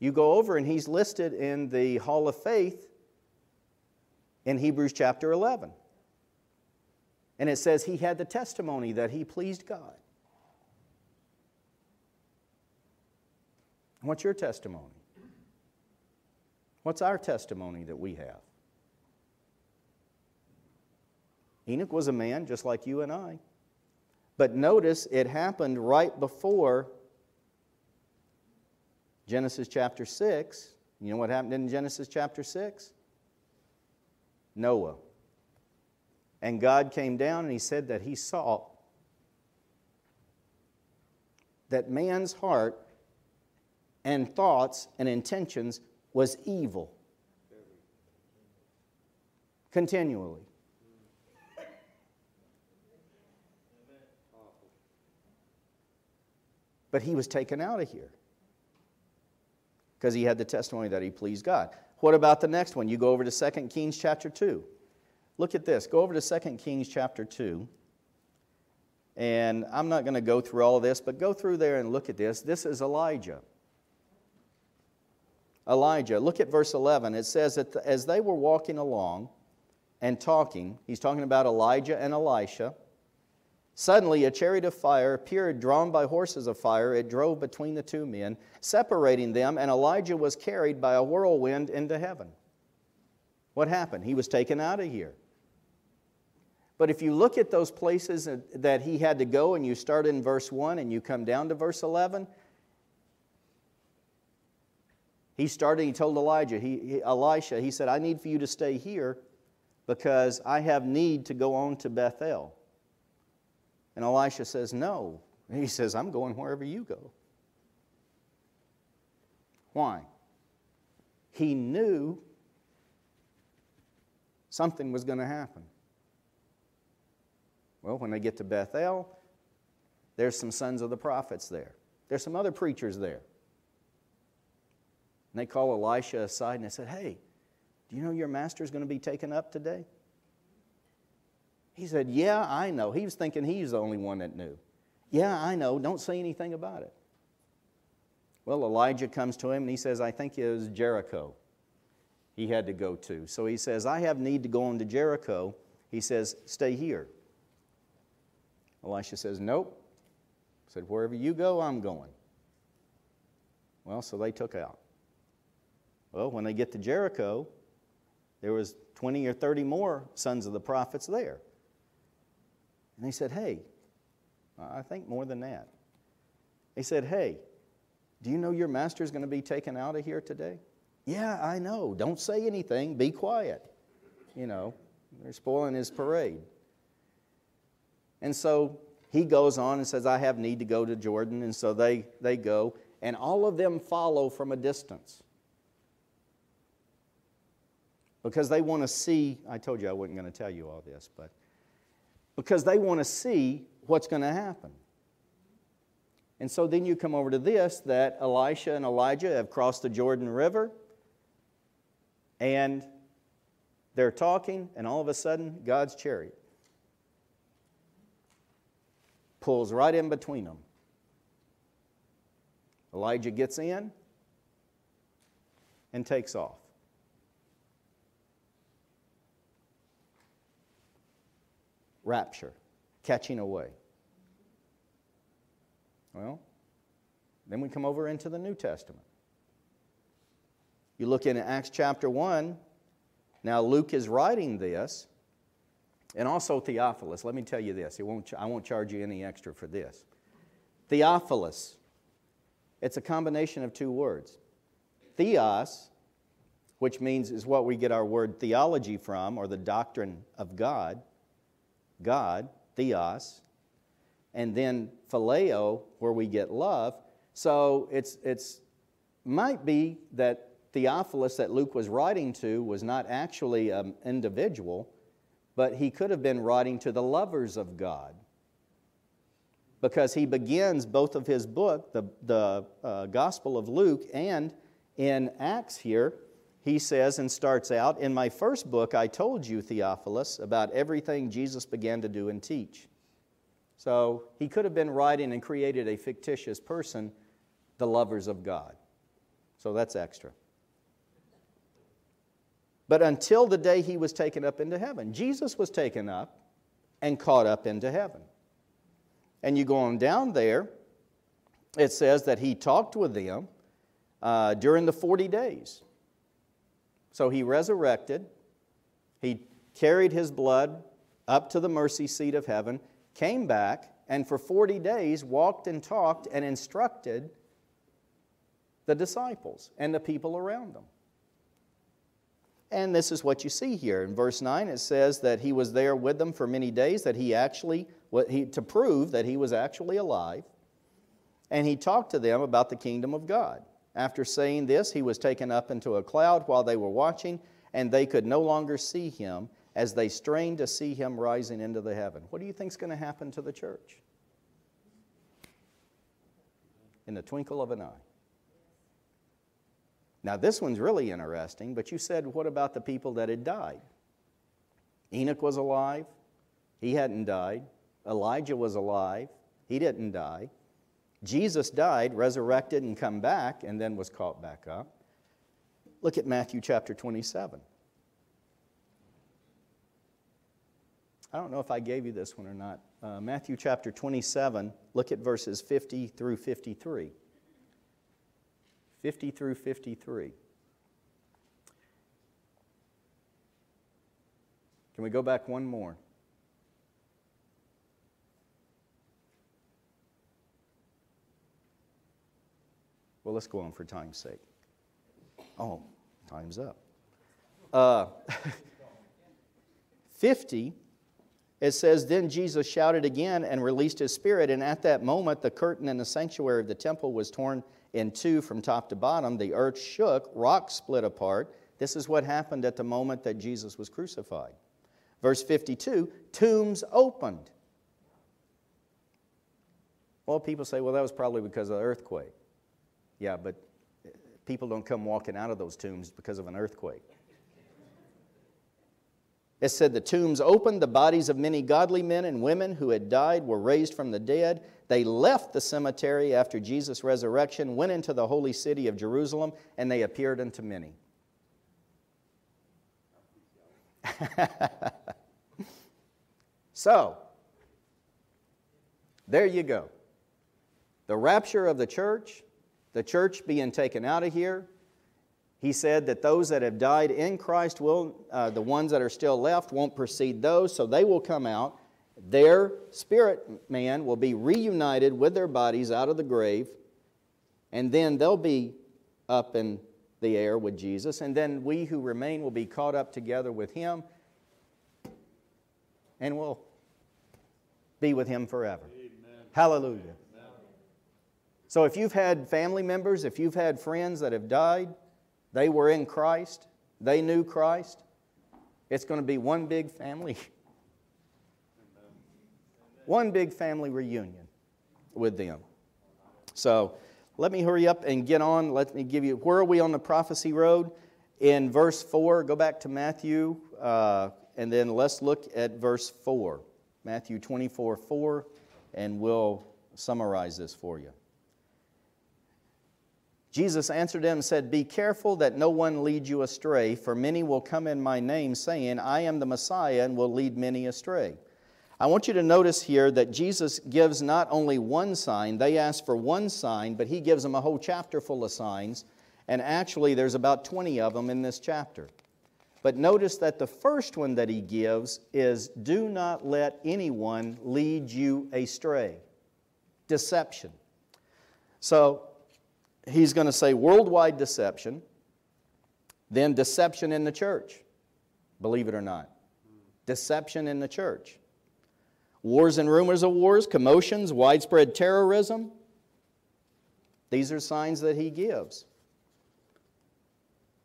You go over and he's listed in the Hall of Faith in Hebrews chapter 11. And it says he had the testimony that he pleased God. What's your testimony? What's our testimony that we have? Enoch was a man just like you and I. But notice it happened right before Genesis chapter 6. You know what happened in Genesis chapter 6? Noah. And God came down and he said that he saw that man's heart and thoughts and intentions was evil continually. But he was taken out of here because he had the testimony that he pleased God. What about the next one? You go over to 2 Kings chapter 2. Look at this. Go over to 2 Kings chapter 2. And I'm not going to go through all this, but go through there and look at this. This is Elijah. Elijah. Look at verse 11. It says that as they were walking along and talking, he's talking about Elijah and Elisha. Suddenly, a chariot of fire appeared, drawn by horses of fire. It drove between the two men, separating them, and Elijah was carried by a whirlwind into heaven. What happened? He was taken out of here. But if you look at those places that he had to go, and you start in verse 1 and you come down to verse 11, he started, he told Elijah, he, he, Elisha, he said, I need for you to stay here because I have need to go on to Bethel. And Elisha says, No. he says, I'm going wherever you go. Why? He knew something was going to happen. Well, when they get to Bethel, there's some sons of the prophets there. There's some other preachers there. And they call Elisha aside and they said, Hey, do you know your master's going to be taken up today? He said, Yeah, I know. He was thinking he's the only one that knew. Yeah, I know. Don't say anything about it. Well, Elijah comes to him and he says, I think it was Jericho he had to go to. So he says, I have need to go on to Jericho. He says, Stay here. Elisha says, Nope. He said, Wherever you go, I'm going. Well, so they took out. Well, when they get to Jericho, there was 20 or 30 more sons of the prophets there. And they said, Hey, I think more than that. He said, Hey, do you know your master's going to be taken out of here today? Yeah, I know. Don't say anything. Be quiet. You know, they're spoiling his parade. And so he goes on and says, I have need to go to Jordan. And so they, they go, and all of them follow from a distance. Because they want to see, I told you I wasn't going to tell you all this, but because they want to see what's going to happen. And so then you come over to this that Elisha and Elijah have crossed the Jordan River. And they're talking, and all of a sudden, God's chariot pulls right in between them. Elijah gets in and takes off. Rapture, catching away. Well, then we come over into the New Testament. You look in Acts chapter 1. Now, Luke is writing this, and also Theophilus. Let me tell you this. It won't, I won't charge you any extra for this. Theophilus, it's a combination of two words. Theos, which means is what we get our word theology from, or the doctrine of God. God, theos. And then phileo, where we get love. So it's, it's might be that Theophilus that Luke was writing to was not actually an individual, but he could have been writing to the lovers of God. Because he begins both of his book, the, the uh, Gospel of Luke, and in Acts here, he says and starts out In my first book, I told you, Theophilus, about everything Jesus began to do and teach. So he could have been writing and created a fictitious person, the lovers of God. So that's extra. But until the day he was taken up into heaven, Jesus was taken up and caught up into heaven. And you go on down there, it says that he talked with them uh, during the 40 days. So he resurrected, he carried his blood up to the mercy seat of heaven, came back, and for 40 days walked and talked and instructed the disciples and the people around them. And this is what you see here. In verse 9, it says that he was there with them for many days, that he actually, to prove that he was actually alive. And he talked to them about the kingdom of God. After saying this, he was taken up into a cloud while they were watching, and they could no longer see him as they strained to see him rising into the heaven. What do you think is going to happen to the church? In the twinkle of an eye. Now, this one's really interesting, but you said, what about the people that had died? Enoch was alive, he hadn't died. Elijah was alive, he didn't die. Jesus died, resurrected, and come back, and then was caught back up. Look at Matthew chapter 27. I don't know if I gave you this one or not. Uh, Matthew chapter 27, look at verses 50 through 53. 50 through 53. Can we go back one more? Well, let's go on for time's sake. Oh, time's up. Uh, 50, it says, Then Jesus shouted again and released his spirit, and at that moment the curtain in the sanctuary of the temple was torn in two from top to bottom. The earth shook, rocks split apart. This is what happened at the moment that Jesus was crucified. Verse 52 tombs opened. Well, people say, well, that was probably because of the earthquake. Yeah, but uh, people don't come walking out of those tombs because of an earthquake. It said the tombs opened, the bodies of many godly men and women who had died were raised from the dead. They left the cemetery after Jesus' resurrection, went into the holy city of Jerusalem, and they appeared unto many. so, there you go. The rapture of the church, the church being taken out of here, he said that those that have died in Christ will, uh, the ones that are still left, won't precede those, so they will come out. Their spirit man will be reunited with their bodies out of the grave, and then they'll be up in the air with Jesus, and then we who remain will be caught up together with Him, and we'll be with Him forever. Amen. Hallelujah. So if you've had family members, if you've had friends that have died, they were in Christ, they knew Christ. It's going to be one big family. one big family reunion with them. So let me hurry up and get on. Let me give you where are we on the prophecy road? In verse 4, go back to Matthew, uh, and then let's look at verse 4. Matthew 24 4, and we'll summarize this for you. Jesus answered them and said, Be careful that no one lead you astray, for many will come in my name, saying, I am the Messiah, and will lead many astray. I want you to notice here that Jesus gives not only one sign, they ask for one sign, but he gives them a whole chapter full of signs. And actually, there's about 20 of them in this chapter. But notice that the first one that he gives is do not let anyone lead you astray. Deception. So he's going to say worldwide deception, then deception in the church. Believe it or not. Deception in the church. Wars and rumors of wars, commotions, widespread terrorism. These are signs that he gives.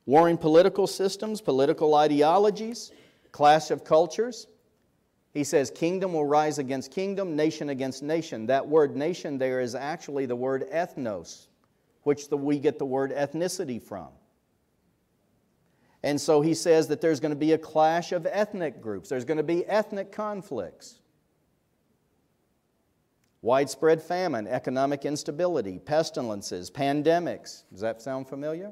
Warring political systems, political ideologies, clash of cultures. He says, Kingdom will rise against kingdom, nation against nation. That word nation there is actually the word ethnos, which the, we get the word ethnicity from. And so he says that there's going to be a clash of ethnic groups, there's going to be ethnic conflicts. Widespread famine, economic instability, pestilences, pandemics. Does that sound familiar?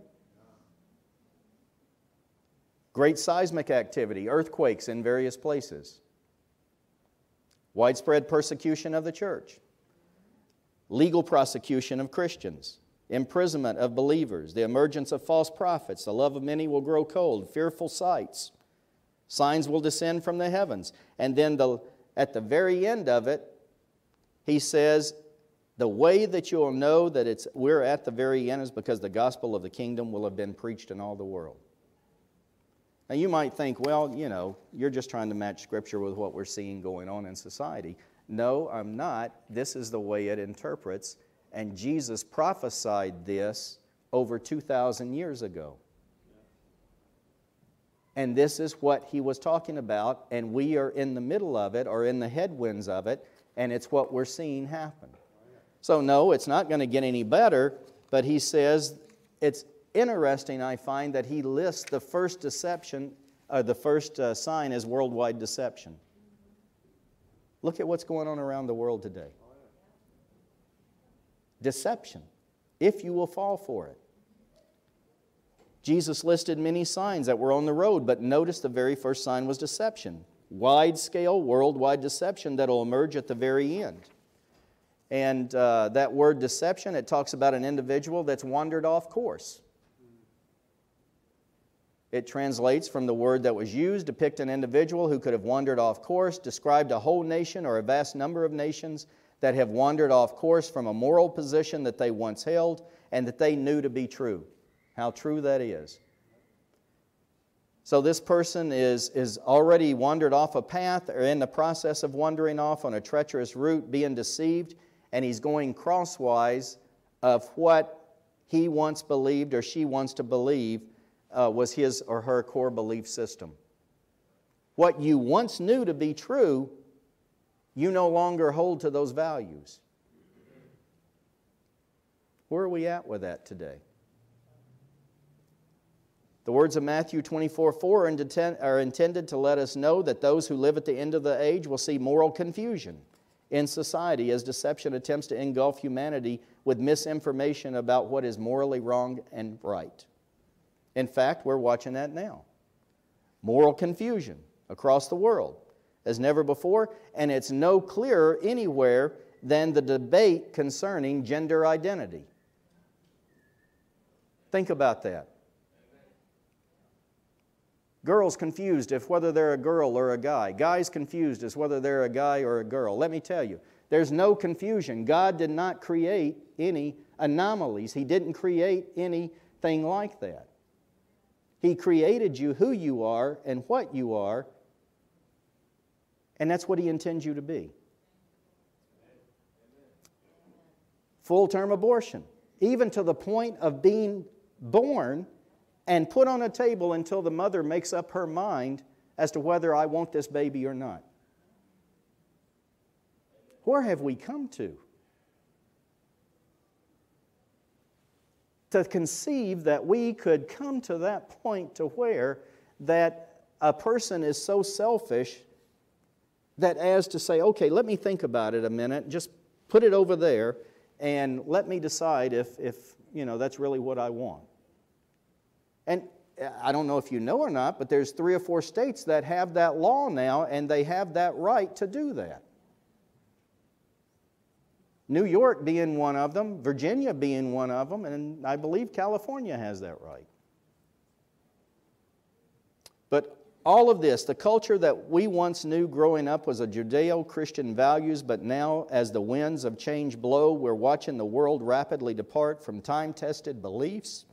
Great seismic activity, earthquakes in various places. Widespread persecution of the church. Legal prosecution of Christians. Imprisonment of believers. The emergence of false prophets. The love of many will grow cold. Fearful sights. Signs will descend from the heavens. And then the, at the very end of it, he says, the way that you'll know that it's, we're at the very end is because the gospel of the kingdom will have been preached in all the world. Now, you might think, well, you know, you're just trying to match Scripture with what we're seeing going on in society. No, I'm not. This is the way it interprets, and Jesus prophesied this over 2,000 years ago. And this is what he was talking about, and we are in the middle of it or in the headwinds of it, and it's what we're seeing happen. So, no, it's not going to get any better, but he says it's interesting, I find, that he lists the first deception, or the first uh, sign as worldwide deception. Look at what's going on around the world today. Deception, if you will fall for it. Jesus listed many signs that were on the road, but notice the very first sign was deception. Wide scale, worldwide deception that will emerge at the very end. And uh, that word deception, it talks about an individual that's wandered off course. It translates from the word that was used, to depict an individual who could have wandered off course, described a whole nation or a vast number of nations that have wandered off course from a moral position that they once held and that they knew to be true. How true that is. So this person is, is already wandered off a path or in the process of wandering off on a treacherous route, being deceived, and he's going crosswise of what he once believed or she wants to believe uh, was his or her core belief system. What you once knew to be true, you no longer hold to those values. Where are we at with that today? The words of Matthew 24 4 are intended to let us know that those who live at the end of the age will see moral confusion in society as deception attempts to engulf humanity with misinformation about what is morally wrong and right. In fact, we're watching that now. Moral confusion across the world as never before, and it's no clearer anywhere than the debate concerning gender identity. Think about that. Girls confused if whether they're a girl or a guy. Guys confused as whether they're a guy or a girl. Let me tell you, there's no confusion. God did not create any anomalies, He didn't create anything like that. He created you who you are and what you are, and that's what He intends you to be. Full term abortion, even to the point of being born and put on a table until the mother makes up her mind as to whether I want this baby or not. Where have we come to? to conceive that we could come to that point to where that a person is so selfish that as to say, okay, let me think about it a minute, just put it over there, and let me decide if, if you know, that's really what I want. And I don't know if you know or not, but there's three or four states that have that law now, and they have that right to do that. New York being one of them, Virginia being one of them, and I believe California has that right. But all of this, the culture that we once knew growing up was a Judeo Christian values, but now, as the winds of change blow, we're watching the world rapidly depart from time tested beliefs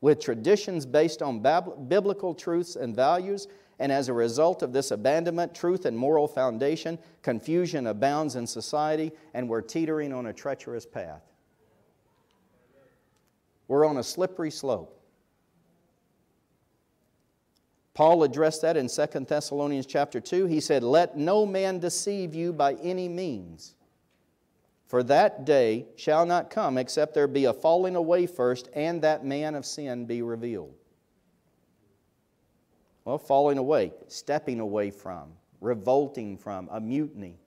with traditions based on biblical truths and values. And as a result of this abandonment, truth and moral foundation, confusion abounds in society, and we're teetering on a treacherous path. We're on a slippery slope. Paul addressed that in 2 Thessalonians chapter 2. He said, Let no man deceive you by any means. For that day shall not come except there be a falling away first, and that man of sin be revealed. Well, falling away, stepping away from, revolting from, a mutiny.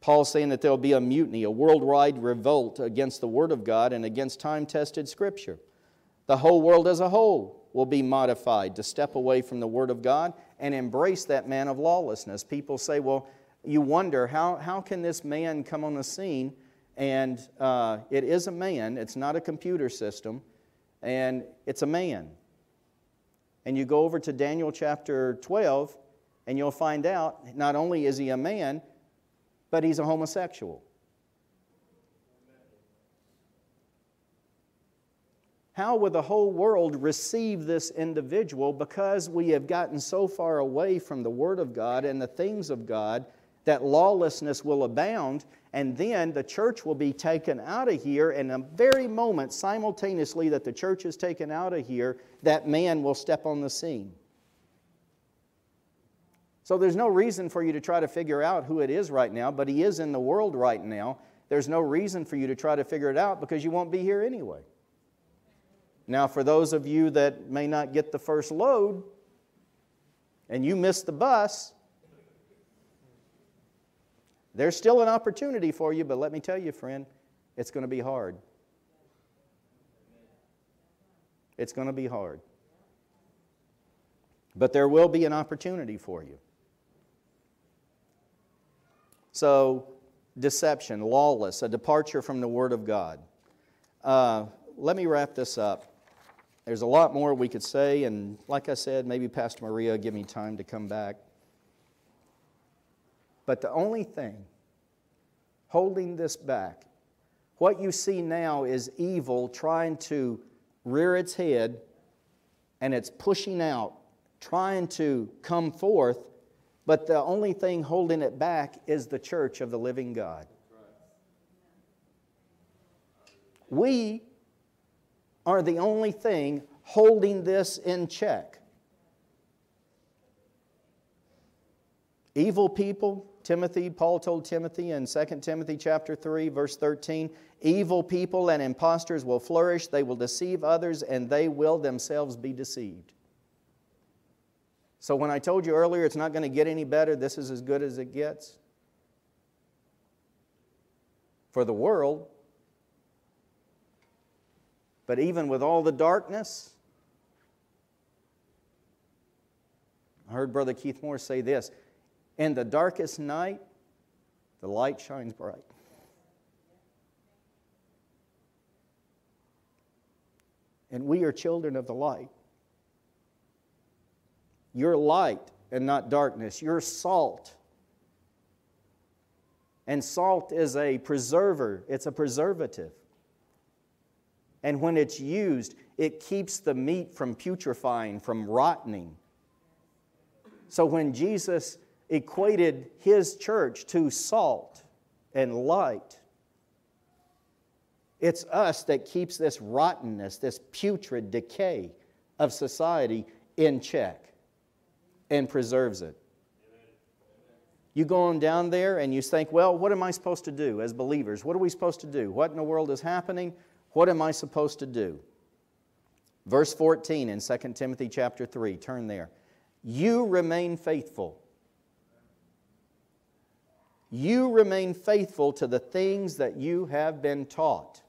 Paul's saying that there'll be a mutiny, a worldwide revolt against the Word of God and against time tested Scripture. The whole world as a whole will be modified to step away from the Word of God and embrace that man of lawlessness. People say, well, you wonder, how, how can this man come on the scene? And uh, it is a man, it's not a computer system, and it's a man. And you go over to Daniel chapter 12, and you'll find out not only is he a man, but he's a homosexual. How will the whole world receive this individual because we have gotten so far away from the Word of God and the things of God that lawlessness will abound, and then the church will be taken out of here, and the very moment, simultaneously, that the church is taken out of here, that man will step on the scene. So there's no reason for you to try to figure out who it is right now, but he is in the world right now. There's no reason for you to try to figure it out because you won't be here anyway. Now, for those of you that may not get the first load and you miss the bus, there's still an opportunity for you, but let me tell you, friend, it's going to be hard. It's going to be hard. But there will be an opportunity for you. So, deception, lawless, a departure from the Word of God. Uh, let me wrap this up. There's a lot more we could say, and like I said, maybe Pastor Maria give me time to come back. But the only thing holding this back, what you see now is evil trying to rear its head and it's pushing out, trying to come forth, but the only thing holding it back is the church of the living God. We are the only thing holding this in check. Evil people, Timothy, Paul told Timothy in 2 Timothy chapter 3 verse 13, evil people and impostors will flourish, they will deceive others and they will themselves be deceived. So when I told you earlier it's not going to get any better, this is as good as it gets. For the world, but even with all the darkness, I heard Brother Keith Moore say this In the darkest night, the light shines bright. And we are children of the light. You're light and not darkness. You're salt. And salt is a preserver, it's a preservative. And when it's used, it keeps the meat from putrefying, from rotting. So when Jesus equated his church to salt and light, it's us that keeps this rottenness, this putrid decay of society in check and preserves it. You go on down there and you think, well, what am I supposed to do as believers? What are we supposed to do? What in the world is happening? What am I supposed to do? Verse 14 in 2 Timothy chapter 3, turn there. You remain faithful. You remain faithful to the things that you have been taught.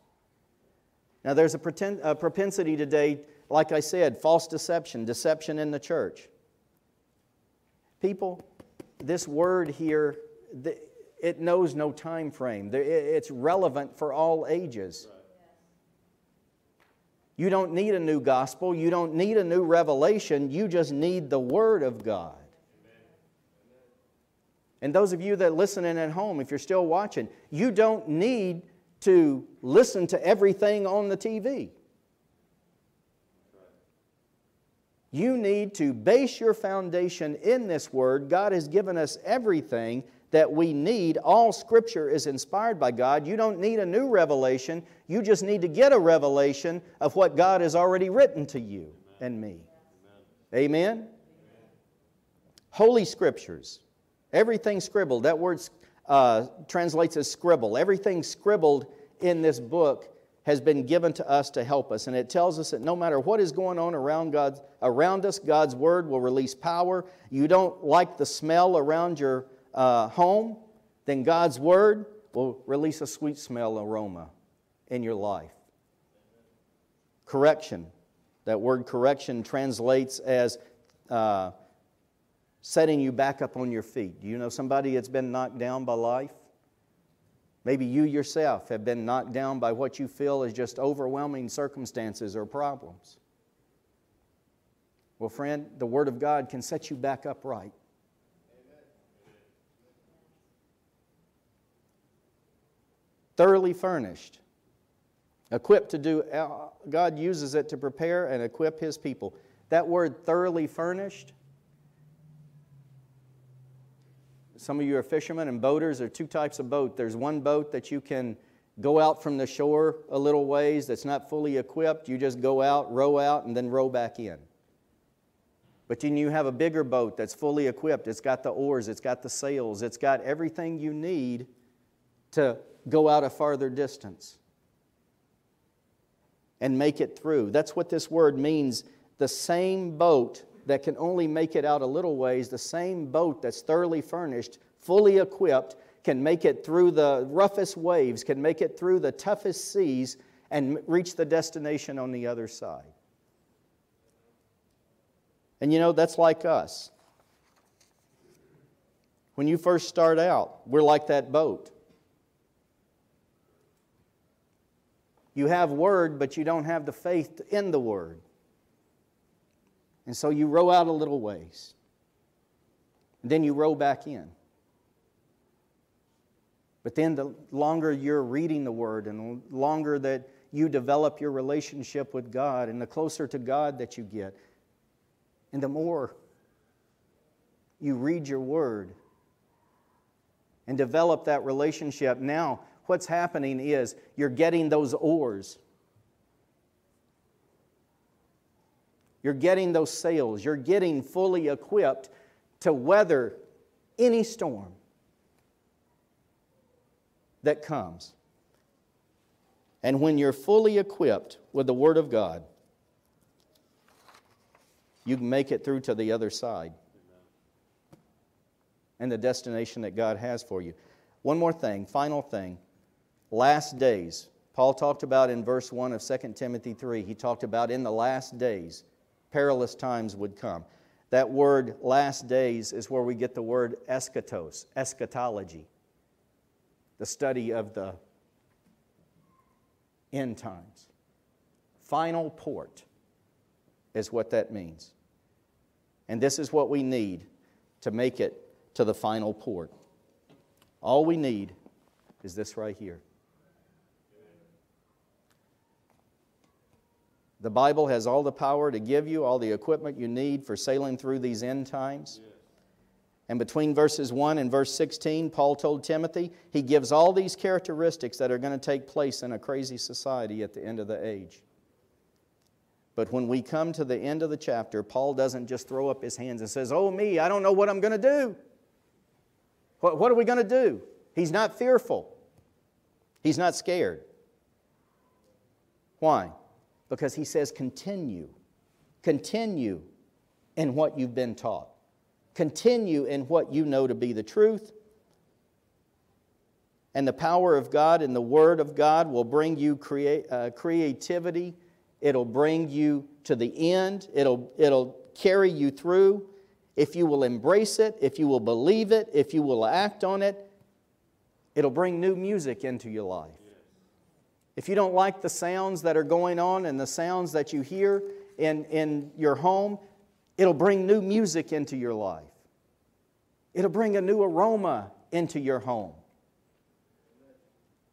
Now, there's a, pretend, a propensity today, like I said, false deception, deception in the church. People, this word here, it knows no time frame. It's relevant for all ages. You don't need a new gospel. You don't need a new revelation. You just need the Word of God. And those of you that are listening at home, if you're still watching, you don't need to listen to everything on the TV. You need to base your foundation in this Word. God has given us everything that we need. All Scripture is inspired by God. You don't need a new revelation. You just need to get a revelation of what God has already written to you and me. Amen? Amen? Holy Scriptures. Everything scribbled. That word uh, translates as scribble. Everything scribbled in this book has been given to us to help us. And it tells us that no matter what is going on around, God, around us, God's Word will release power. You don't like the smell around your uh, home, then God's Word will release a sweet smell aroma in your life. Correction. That word correction translates as uh, setting you back up on your feet. Do you know somebody that's been knocked down by life? Maybe you yourself have been knocked down by what you feel is just overwhelming circumstances or problems. Well, friend, the Word of God can set you back upright. Thoroughly furnished, equipped to do, uh, God uses it to prepare and equip His people. That word thoroughly furnished Some of you are fishermen and boaters. There are two types of boat. There's one boat that you can go out from the shore a little ways that's not fully equipped. You just go out, row out, and then row back in. But then you have a bigger boat that's fully equipped. It's got the oars, it's got the sails, it's got everything you need to go out a farther distance and make it through. That's what this word means. The same boat that can only make it out a little ways, the same boat that's thoroughly furnished, fully equipped, can make it through the roughest waves, can make it through the toughest seas, and reach the destination on the other side. And you know, that's like us. When you first start out, we're like that boat. You have word, but you don't have the faith in the word. And so you row out a little ways. And then you row back in. But then the longer you're reading the Word and the longer that you develop your relationship with God and the closer to God that you get, and the more you read your Word and develop that relationship, now what's happening is you're getting those oars You're getting those sails. You're getting fully equipped to weather any storm that comes. And when you're fully equipped with the Word of God, you can make it through to the other side and the destination that God has for you. One more thing, final thing. Last days. Paul talked about in verse 1 of 2 Timothy 3, he talked about in the last days perilous times would come. That word last days is where we get the word eschatos, eschatology, the study of the end times. Final port is what that means. And this is what we need to make it to the final port. All we need is this right here. The Bible has all the power to give you all the equipment you need for sailing through these end times. And between verses 1 and verse 16, Paul told Timothy he gives all these characteristics that are going to take place in a crazy society at the end of the age. But when we come to the end of the chapter, Paul doesn't just throw up his hands and says, Oh, me, I don't know what I'm going to do. What, what are we going to do? He's not fearful, he's not scared. Why? Because he says, continue. Continue in what you've been taught. Continue in what you know to be the truth. And the power of God and the Word of God will bring you crea- uh, creativity. It'll bring you to the end. It'll, it'll carry you through. If you will embrace it, if you will believe it, if you will act on it, it'll bring new music into your life. If you don't like the sounds that are going on and the sounds that you hear in, in your home, it'll bring new music into your life. It'll bring a new aroma into your home.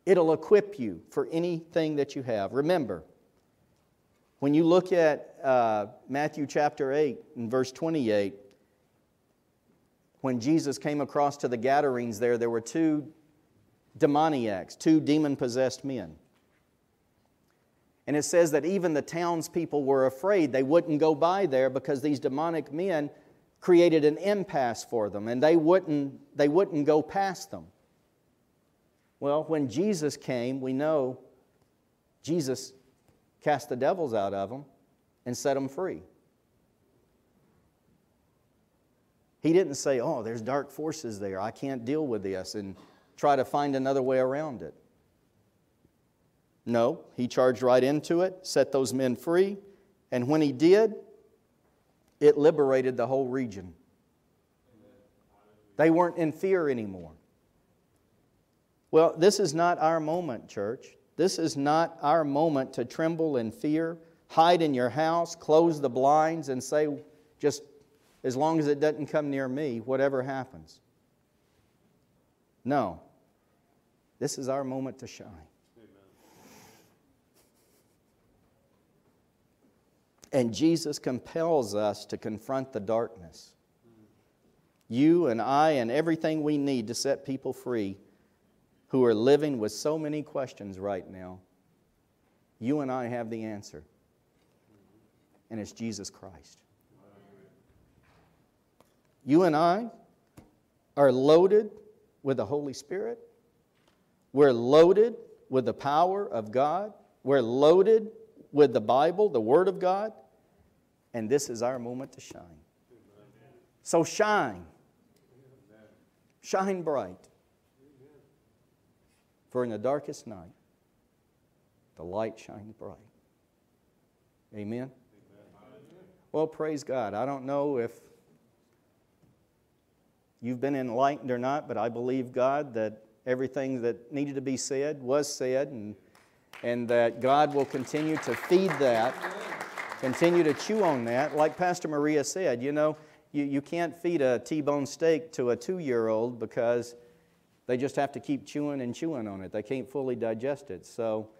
It'll equip you for anything that you have. Remember, when you look at uh, Matthew chapter 8 and verse 28, when Jesus came across to the Gadarenes there, there were two demoniacs, two demon possessed men. And it says that even the townspeople were afraid. They wouldn't go by there because these demonic men created an impasse for them and they wouldn't, they wouldn't go past them. Well, when Jesus came, we know Jesus cast the devils out of them and set them free. He didn't say, Oh, there's dark forces there. I can't deal with this, and try to find another way around it. No, he charged right into it, set those men free, and when he did, it liberated the whole region. They weren't in fear anymore. Well, this is not our moment, church. This is not our moment to tremble in fear, hide in your house, close the blinds, and say, just as long as it doesn't come near me, whatever happens. No. This is our moment to shine. And Jesus compels us to confront the darkness. You and I and everything we need to set people free who are living with so many questions right now. You and I have the answer, and it's Jesus Christ. You and I are loaded with the Holy Spirit. We're loaded with the power of God. We're loaded with the Bible, the Word of God. And this is our moment to shine. So shine. Shine bright. For in the darkest night, the light shines bright. Amen? Well, praise God. I don't know if you've been enlightened or not, but I believe, God, that everything that needed to be said was said, and, and that God will continue to feed that, continue to chew on that. Like Pastor Maria said, you know, you, you can't feed a T bone steak to a two year old because they just have to keep chewing and chewing on it. They can't fully digest it. So,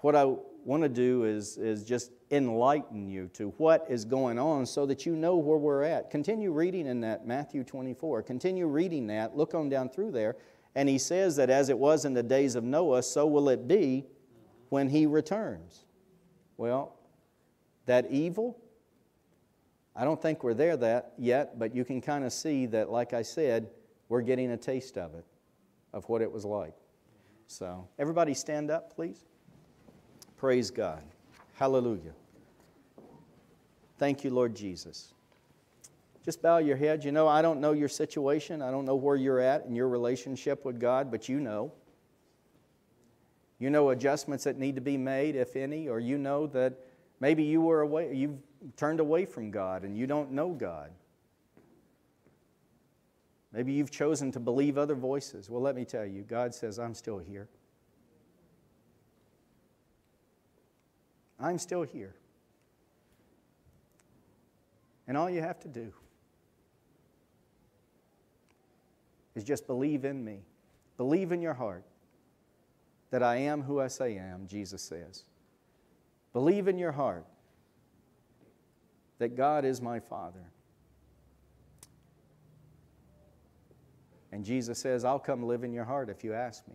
what I want to do is, is just enlighten you to what is going on so that you know where we're at. Continue reading in that Matthew 24. Continue reading that. Look on down through there. And he says that as it was in the days of Noah, so will it be when he returns. Well, that evil, I don't think we're there that yet, but you can kind of see that, like I said, we're getting a taste of it, of what it was like. So, everybody stand up, please. Praise God. Hallelujah. Thank you, Lord Jesus. Just bow your head. You know, I don't know your situation. I don't know where you're at in your relationship with God, but you know. You know adjustments that need to be made, if any, or you know that maybe you were away, you've turned away from God and you don't know God. Maybe you've chosen to believe other voices. Well, let me tell you, God says, I'm still here. I'm still here. And all you have to do is just believe in me. Believe in your heart that I am who I say I am, Jesus says. Believe in your heart that God is my Father. And Jesus says, I'll come live in your heart if you ask me.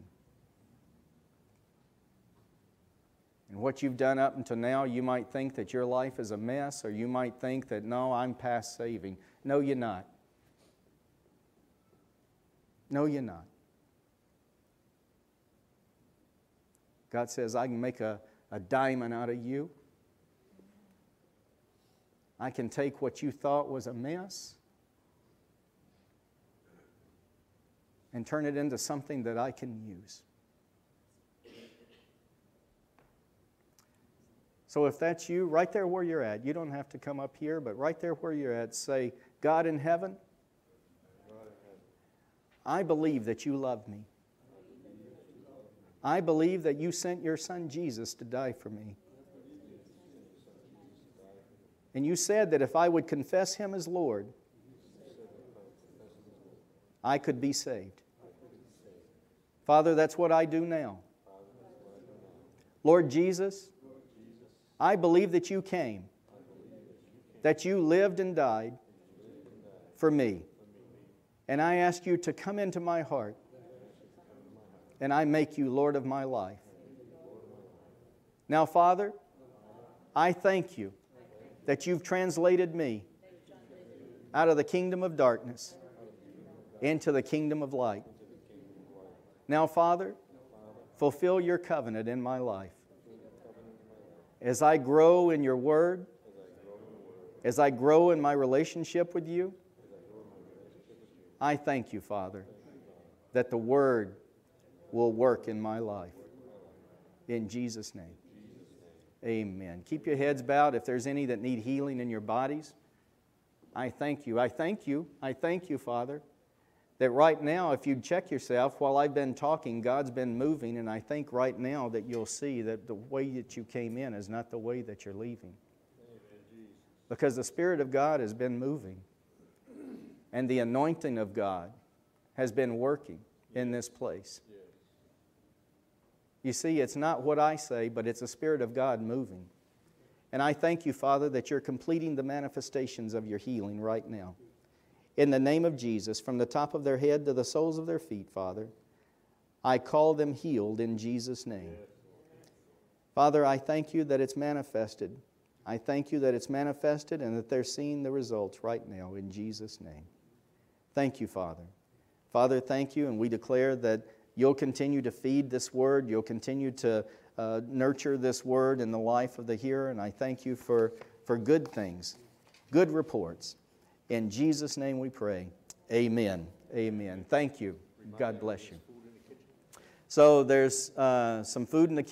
And what you've done up until now, you might think that your life is a mess, or you might think that, no, I'm past saving. No, you're not. No, you're not. God says, I can make a, a diamond out of you. I can take what you thought was a mess and turn it into something that I can use. So if that's you, right there where you're at, you don't have to come up here, but right there where you're at, say, God in heaven, I believe that you love me. I believe that you sent your son Jesus to die for me. And you said that if I would confess him as Lord, I could be saved. Father, that's what I do now. Lord Jesus, I believe that you came, that you lived and died for me. And I ask you to come into my heart, and I make you Lord of my life. Now, Father, I thank you that you've translated me out of the kingdom of darkness into the kingdom of light. Now, Father, fulfill your covenant in my life. As I grow in your word, as I grow in my relationship with you, I thank you, Father, that the word will work in my life. In Jesus' name. Amen. Keep your heads bowed. If there's any that need healing in your bodies, I thank you. I thank you. I thank you, Father, that right now, if you'd check yourself, while I've been talking, God's been moving, and I think right now that you'll see that the way that you came in is not the way that you're leaving. Because the Spirit of God has been moving, and the anointing of God has been working in this place. You see, it's not what I say, but it's the Spirit of God moving. And I thank you, Father, that you're completing the manifestations of your healing right now. In the name of Jesus, from the top of their head to the soles of their feet, Father, I call them healed in Jesus' name. Father, I thank you that it's manifested. I thank you that it's manifested and that they're seeing the results right now in Jesus' name. Thank you, Father. Father, thank you, and we declare that you'll continue to feed this word, you'll continue to uh, nurture this word in the life of the hearer, and I thank you for, for good things, good reports. In Jesus' name we pray. Amen. Amen. Thank you. God bless you. So there's uh, some food in the kitchen.